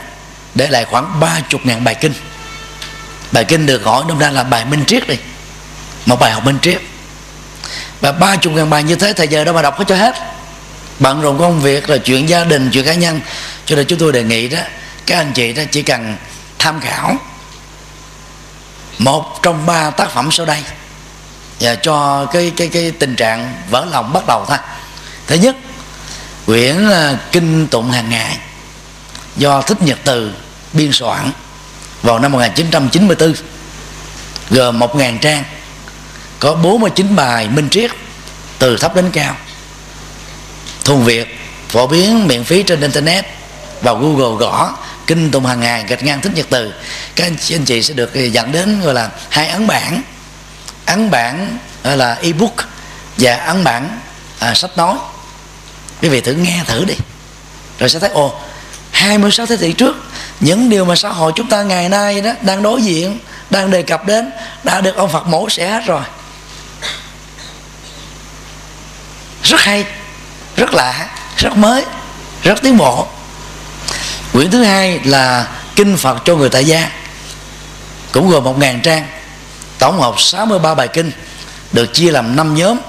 để lại khoảng ba chục ngàn bài kinh. Bài kinh được gọi đông ra là bài minh triết đi một bài học minh triết. Và ba chục ngàn bài như thế thời giờ đâu mà đọc hết? cho hết. Bận rộn công việc rồi chuyện gia đình chuyện cá nhân. Cho nên chúng tôi đề nghị đó các anh chị đó chỉ cần tham khảo một trong ba tác phẩm sau đây. Và cho cái cái cái tình trạng vỡ lòng bắt đầu thôi. Thứ nhất, quyển à, kinh tụng hàng ngày do thích nhật từ biên soạn vào năm 1994 gồm 1.000 trang, có 49 bài minh triết từ thấp đến cao. Thuần việt phổ biến miễn phí trên internet vào google gõ kinh tụng hàng ngày gạch ngang thích nhật từ. Các anh chị, anh chị sẽ được eh, dẫn đến gọi là hai ấn bản. Ấn bản gọi là ebook và ấn bản à, sách nói. Quý vị thử nghe thử đi. Rồi sẽ thấy ồ 26 thế kỷ trước những điều mà xã hội chúng ta ngày nay đó đang đối diện đang đề cập đến đã được ông Phật mổ xẻ hết rồi. Rất hay rất lạ rất mới rất tiến bộ quyển thứ hai là kinh Phật cho người tại gia, cũng gồm một ngàn trang. Tổng hợp 63 bài kinh, được chia làm năm nhóm.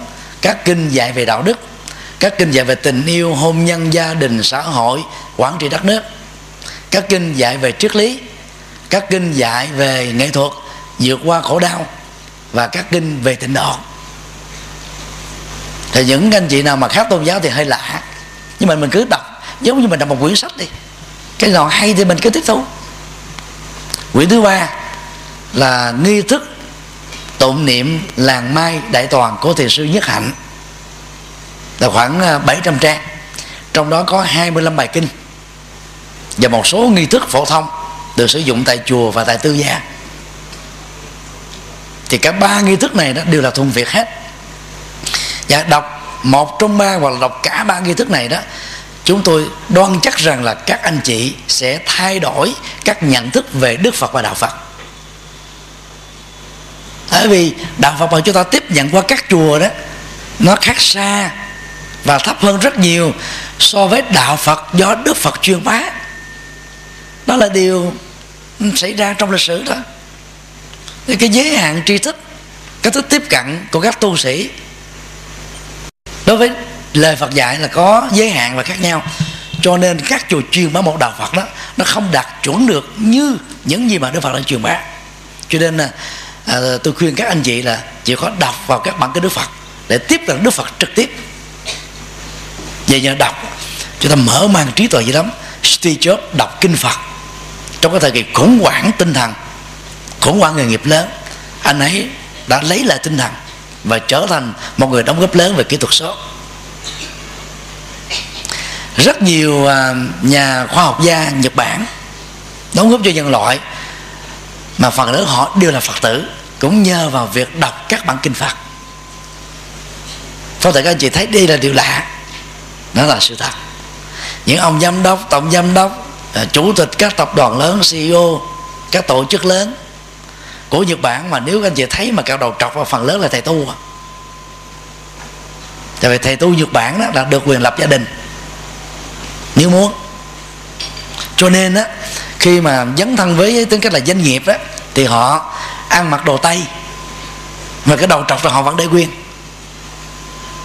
Các kinh dạy về đạo đức, các kinh dạy về tình yêu, hôn nhân, gia đình, xã hội, quản trị đất nước. Các kinh dạy về triết lý, các kinh dạy về nghệ thuật, vượt qua khổ đau, và các kinh về tịnh độ. Thì những anh chị nào mà khác tôn giáo thì hơi lạ, nhưng mà mình cứ đọc giống như mình đọc một quyển sách đi cái nào hay thì mình cứ tiếp thu quyển thứ ba là nghi thức tụng niệm làng mai đại toàn của thiền sư nhất hạnh. Là khoảng à, 700 trang, trong đó có 25 bài kinh và một số nghi thức phổ thông được sử dụng tại chùa và tại tư gia. Thì cả ba nghi thức này đó đều là thuần việt hết. Và đọc một trong ba hoặc là đọc cả ba nghi thức này đó chúng tôi đoan chắc rằng là các anh chị sẽ thay đổi các nhận thức về đức phật và đạo phật. Bởi vì đạo phật mà chúng ta tiếp nhận qua các chùa đó, nó khác xa và thấp hơn rất nhiều so với đạo phật do đức phật truyền bá. Đó là điều xảy ra trong lịch sử đó. Thì cái giới hạn tri thức, cái thức tiếp cận của các tu sĩ. Đối với lời Phật dạy là có giới hạn và khác nhau. Cho nên các chùa chuyên bá một đạo Phật đó nó không đạt chuẩn được như những gì mà Đức Phật đang truyền bá. Cho nên là à, tôi khuyên các anh chị là chỉ có đọc vào các bản kinh Đức Phật để tiếp cận Đức Phật trực tiếp. Về nhờ đọc chúng ta mở mang trí tuệ gì lắm Steve Jobs đọc kinh Phật. Trong cái thời kỳ khủng hoảng tinh thần khủng hoảng nghề nghiệp lớn anh ấy đã lấy lại tinh thần và trở thành một người đóng góp lớn về kỹ thuật số rất nhiều à, nhà khoa học gia Nhật Bản đóng góp cho nhân loại, mà phần lớn họ đều là Phật tử, cũng nhờ vào việc đọc các bản kinh Phật. Có thể các anh chị thấy đây là điều lạ. Nó là sự thật. Những ông giám đốc, tổng giám đốc à, chủ tịch các tập đoàn lớn CEO các tổ chức lớn của Nhật Bản, mà nếu các anh chị thấy mà cao đầu trọc vào phần lớn là thầy tu. Tại vì thầy tu Nhật Bản đó là được quyền lập gia đình nếu muốn. Cho nên á, khi mà dấn thân với tính cách là doanh nghiệp á, thì họ ăn mặc đồ tây. Mà cái đầu trọc là họ vẫn để nguyên.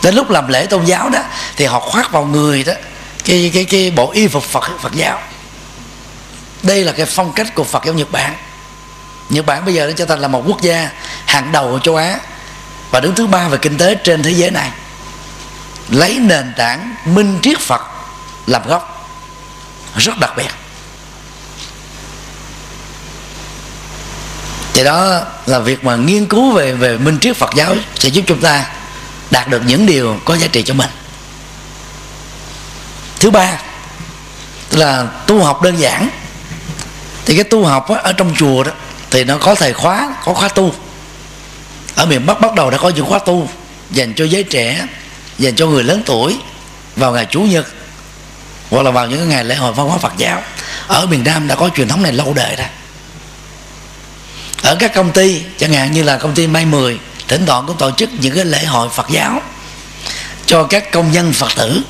Đến lúc làm lễ tôn giáo đó, thì họ khoác vào người đó cái cái cái bộ y phục Phật Phật giáo. Đây là cái phong cách của Phật giáo Nhật Bản. Nhật Bản bây giờ nó trở thành là một quốc gia hàng đầu của châu Á. Và đứng thứ ba về kinh tế trên thế giới này. Lấy nền tảng minh triết Phật làm gốc. Rất đặc biệt. Thì đó là việc mà nghiên cứu về về minh triết Phật giáo sẽ giúp chúng ta đạt được những điều có giá trị cho mình. Thứ ba là tu học đơn giản. Thì cái tu học ở trong chùa đó, thì nó có thầy khóa, có khóa tu. Ở miền bắc bắt đầu đã có những khóa tu dành cho giới trẻ, dành cho người lớn tuổi vào ngày chủ nhật hoặc là vào những ngày lễ hội văn hóa phật giáo, ở miền nam đã có truyền thống này lâu đời rồi. Ở các công ty, chẳng hạn như là công ty may 10 thỉnh thoảng cũng tổ chức những cái lễ hội phật giáo cho các công nhân phật tử.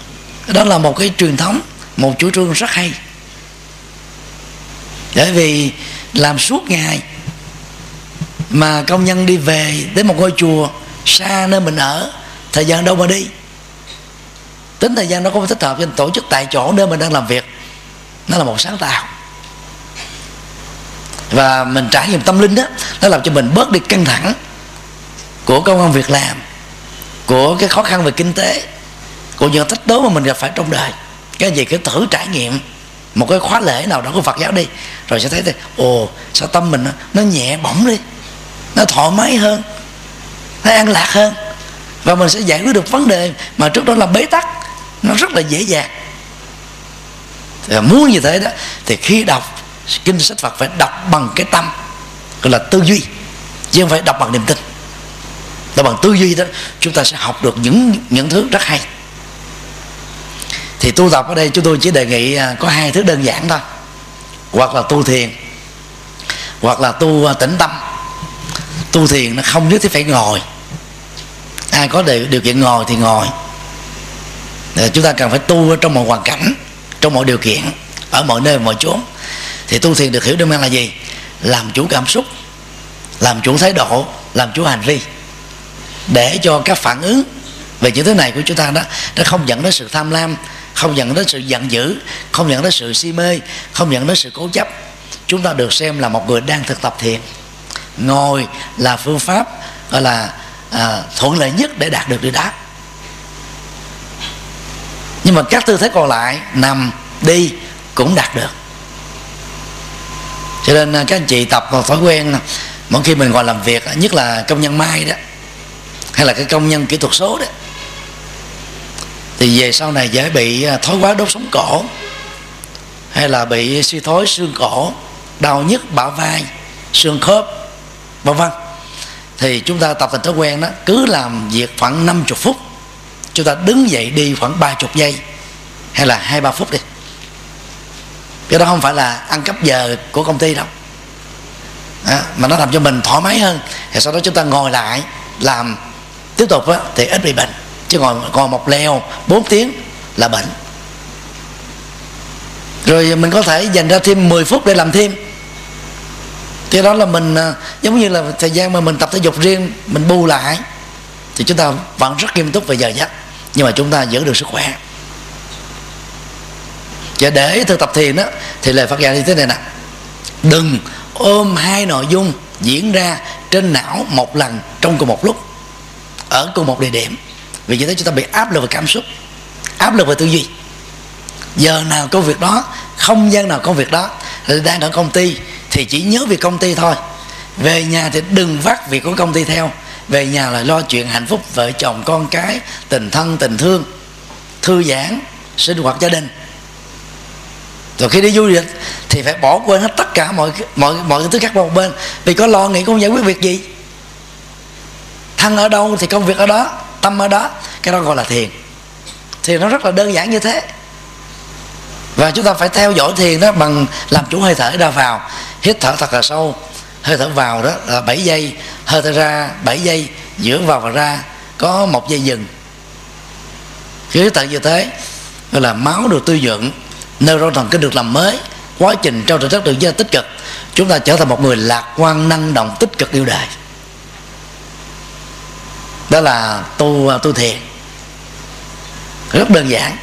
Đó là một cái truyền thống, một chủ trương rất hay. Bởi vì làm suốt ngày mà công nhân đi về đến một ngôi chùa xa nơi mình ở, thời gian đâu mà đi tính thời gian nó không thích hợp cho tổ chức tại chỗ nơi mình đang làm việc. Nó là một sáng tạo. Và mình trải nghiệm tâm linh đó nó làm cho mình bớt đi căng thẳng của công an việc làm của cái khó khăn về kinh tế của những thách đố mà mình gặp phải trong đời. Cái gì cứ thử trải nghiệm một cái khóa lễ nào đó của Phật giáo đi rồi sẽ thấy thế ồ sao tâm mình nó, nó nhẹ bỏng đi nó thoải mái hơn nó an lạc hơn. Và mình sẽ giải quyết được vấn đề mà trước đó là bế tắc nó rất là dễ dàng. Thì muốn như thế đó thì khi đọc kinh sách Phật phải đọc bằng cái tâm gọi là tư duy chứ không phải đọc bằng niềm tin. Đọc bằng tư duy đó chúng ta sẽ học được những những thứ rất hay. Thì tu tập ở đây chúng tôi chỉ đề nghị à, có hai thứ đơn giản thôi. Hoặc là tu thiền hoặc là tu à, tĩnh tâm. Tu thiền nó không nhất thiết phải ngồi. Ai có điều, điều kiện ngồi thì ngồi. Ờ, chúng ta cần phải tu trong mọi hoàn cảnh trong mọi điều kiện ở mọi nơi mọi chỗ, thì tu thiền được hiểu đơn giản là gì? Làm chủ cảm xúc làm chủ thái độ làm chủ hành vi. Để cho các phản ứng về những thứ này của chúng ta đó nó không dẫn đến sự tham lam không dẫn đến sự giận dữ không dẫn đến sự si mê không dẫn đến sự cố chấp. Chúng ta được xem là một người đang thực tập thiền. Ngồi là phương pháp gọi là à, thuận lợi nhất để đạt được điều đó nhưng mà các tư thế còn lại, nằm, đi, cũng đạt được. Cho nên à, các anh chị tập vào thói quen, mỗi khi mình ngồi làm việc, nhất là công nhân mai đó, hay là cái công nhân kỹ thuật số đó, thì về sau này dễ bị à, thói quá đốt sống cổ, hay là bị suy thối xương cổ, đau nhức bả vai, xương khớp, vân vân. Thì chúng ta tập thành thói quen đó, cứ làm việc khoảng 50 phút chúng ta đứng dậy đi khoảng 30 giây hay là hai ba phút đi. Cái đó không phải là ăn cắp giờ của công ty đâu. À, mà nó làm cho mình thoải mái hơn. Thì sau đó chúng ta ngồi lại làm tiếp tục á, thì ít bị bệnh. Chứ ngồi ngồi một leo 4 tiếng là bệnh. Rồi mình có thể dành ra thêm 10 phút để làm thêm. Cái đó là mình à, giống như là thời gian mà mình tập thể dục riêng mình bù lại thì chúng ta vẫn rất nghiêm túc về giờ giấc nhưng mà chúng ta giữ được sức khỏe. Và để thực tập thiền đó thì lời Phật dạy như thế này nè. Đừng ôm hai nội dung diễn ra trên não một lần trong cùng một lúc, ở cùng một địa điểm. Vì như thế chúng ta bị áp lực về cảm xúc, áp lực về tư duy. Giờ nào công việc đó, không gian nào công việc đó đang ở công ty thì chỉ nhớ việc công ty thôi. Về nhà thì đừng vắt việc của công ty theo về nhà là lo chuyện hạnh phúc, vợ chồng, con cái, tình thân, tình thương. Thư giãn, sinh hoạt gia đình. Rồi khi đi du lịch thì phải bỏ quên hết tất cả mọi mọi mọi thứ khác một bên. Vì có lo nghĩ không giải quyết việc gì. Thân ở đâu thì công việc ở đó, tâm ở đó. Cái đó gọi là thiền. Thì nó rất là đơn giản như thế. Và chúng ta phải theo dõi thiền đó bằng làm chủ hơi thở ra vào hít thở thật là sâu hơi thở vào đó là 7 giây. Hơi thở ra 7 giây. Giữa vào và ra, có một giây dừng. Cứ tận như thế, gọi là máu được tư dưỡng, neuron thần kinh được làm mới. Quá trình trao đổi chất được rất tích cực, chúng ta trở thành một người lạc quan, năng động, tích cực yêu đời. Đó là tu tu thiền. Rất đơn giản.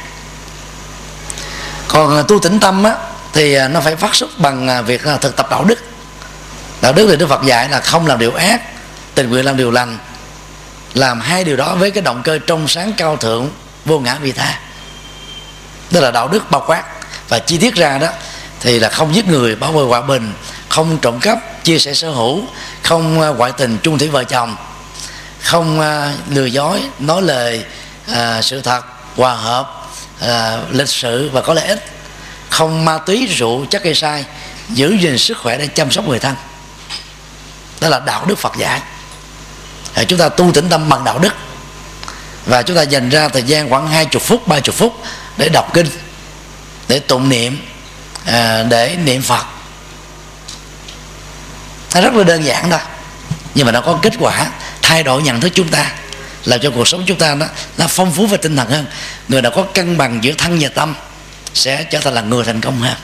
Còn tu tĩnh tâm á, thì à, nó phải phát xuất bằng à, việc à, thực tập đạo đức đạo đức thì đức phật dạy là không làm điều ác tình nguyện làm điều lành. Làm hai điều đó với cái động cơ trong sáng cao thượng vô ngã vị tha. Đó là đạo đức bao quát. Và chi tiết ra đó thì là không giết người bảo vệ hòa bình không trộm cắp chia sẻ sở hữu không à, ngoại tình chung thủy vợ chồng không à, lừa dối nói lời à, sự thật hòa hợp à, lịch sự và có lợi ích không ma túy rượu chất gây sai giữ gìn sức khỏe để chăm sóc người thân đó là đạo đức phật dạy. À, chúng ta tu tĩnh tâm bằng đạo đức. Và chúng ta dành ra thời gian khoảng hai chục phút ba chục phút để đọc kinh để tụng niệm à, để niệm phật. Nó rất là đơn giản thôi nhưng mà nó có kết quả thay đổi nhận thức chúng ta làm cho cuộc sống chúng ta nó nó phong phú về tinh thần hơn. Người nào có cân bằng giữa thân và tâm sẽ trở thành là người thành công hơn.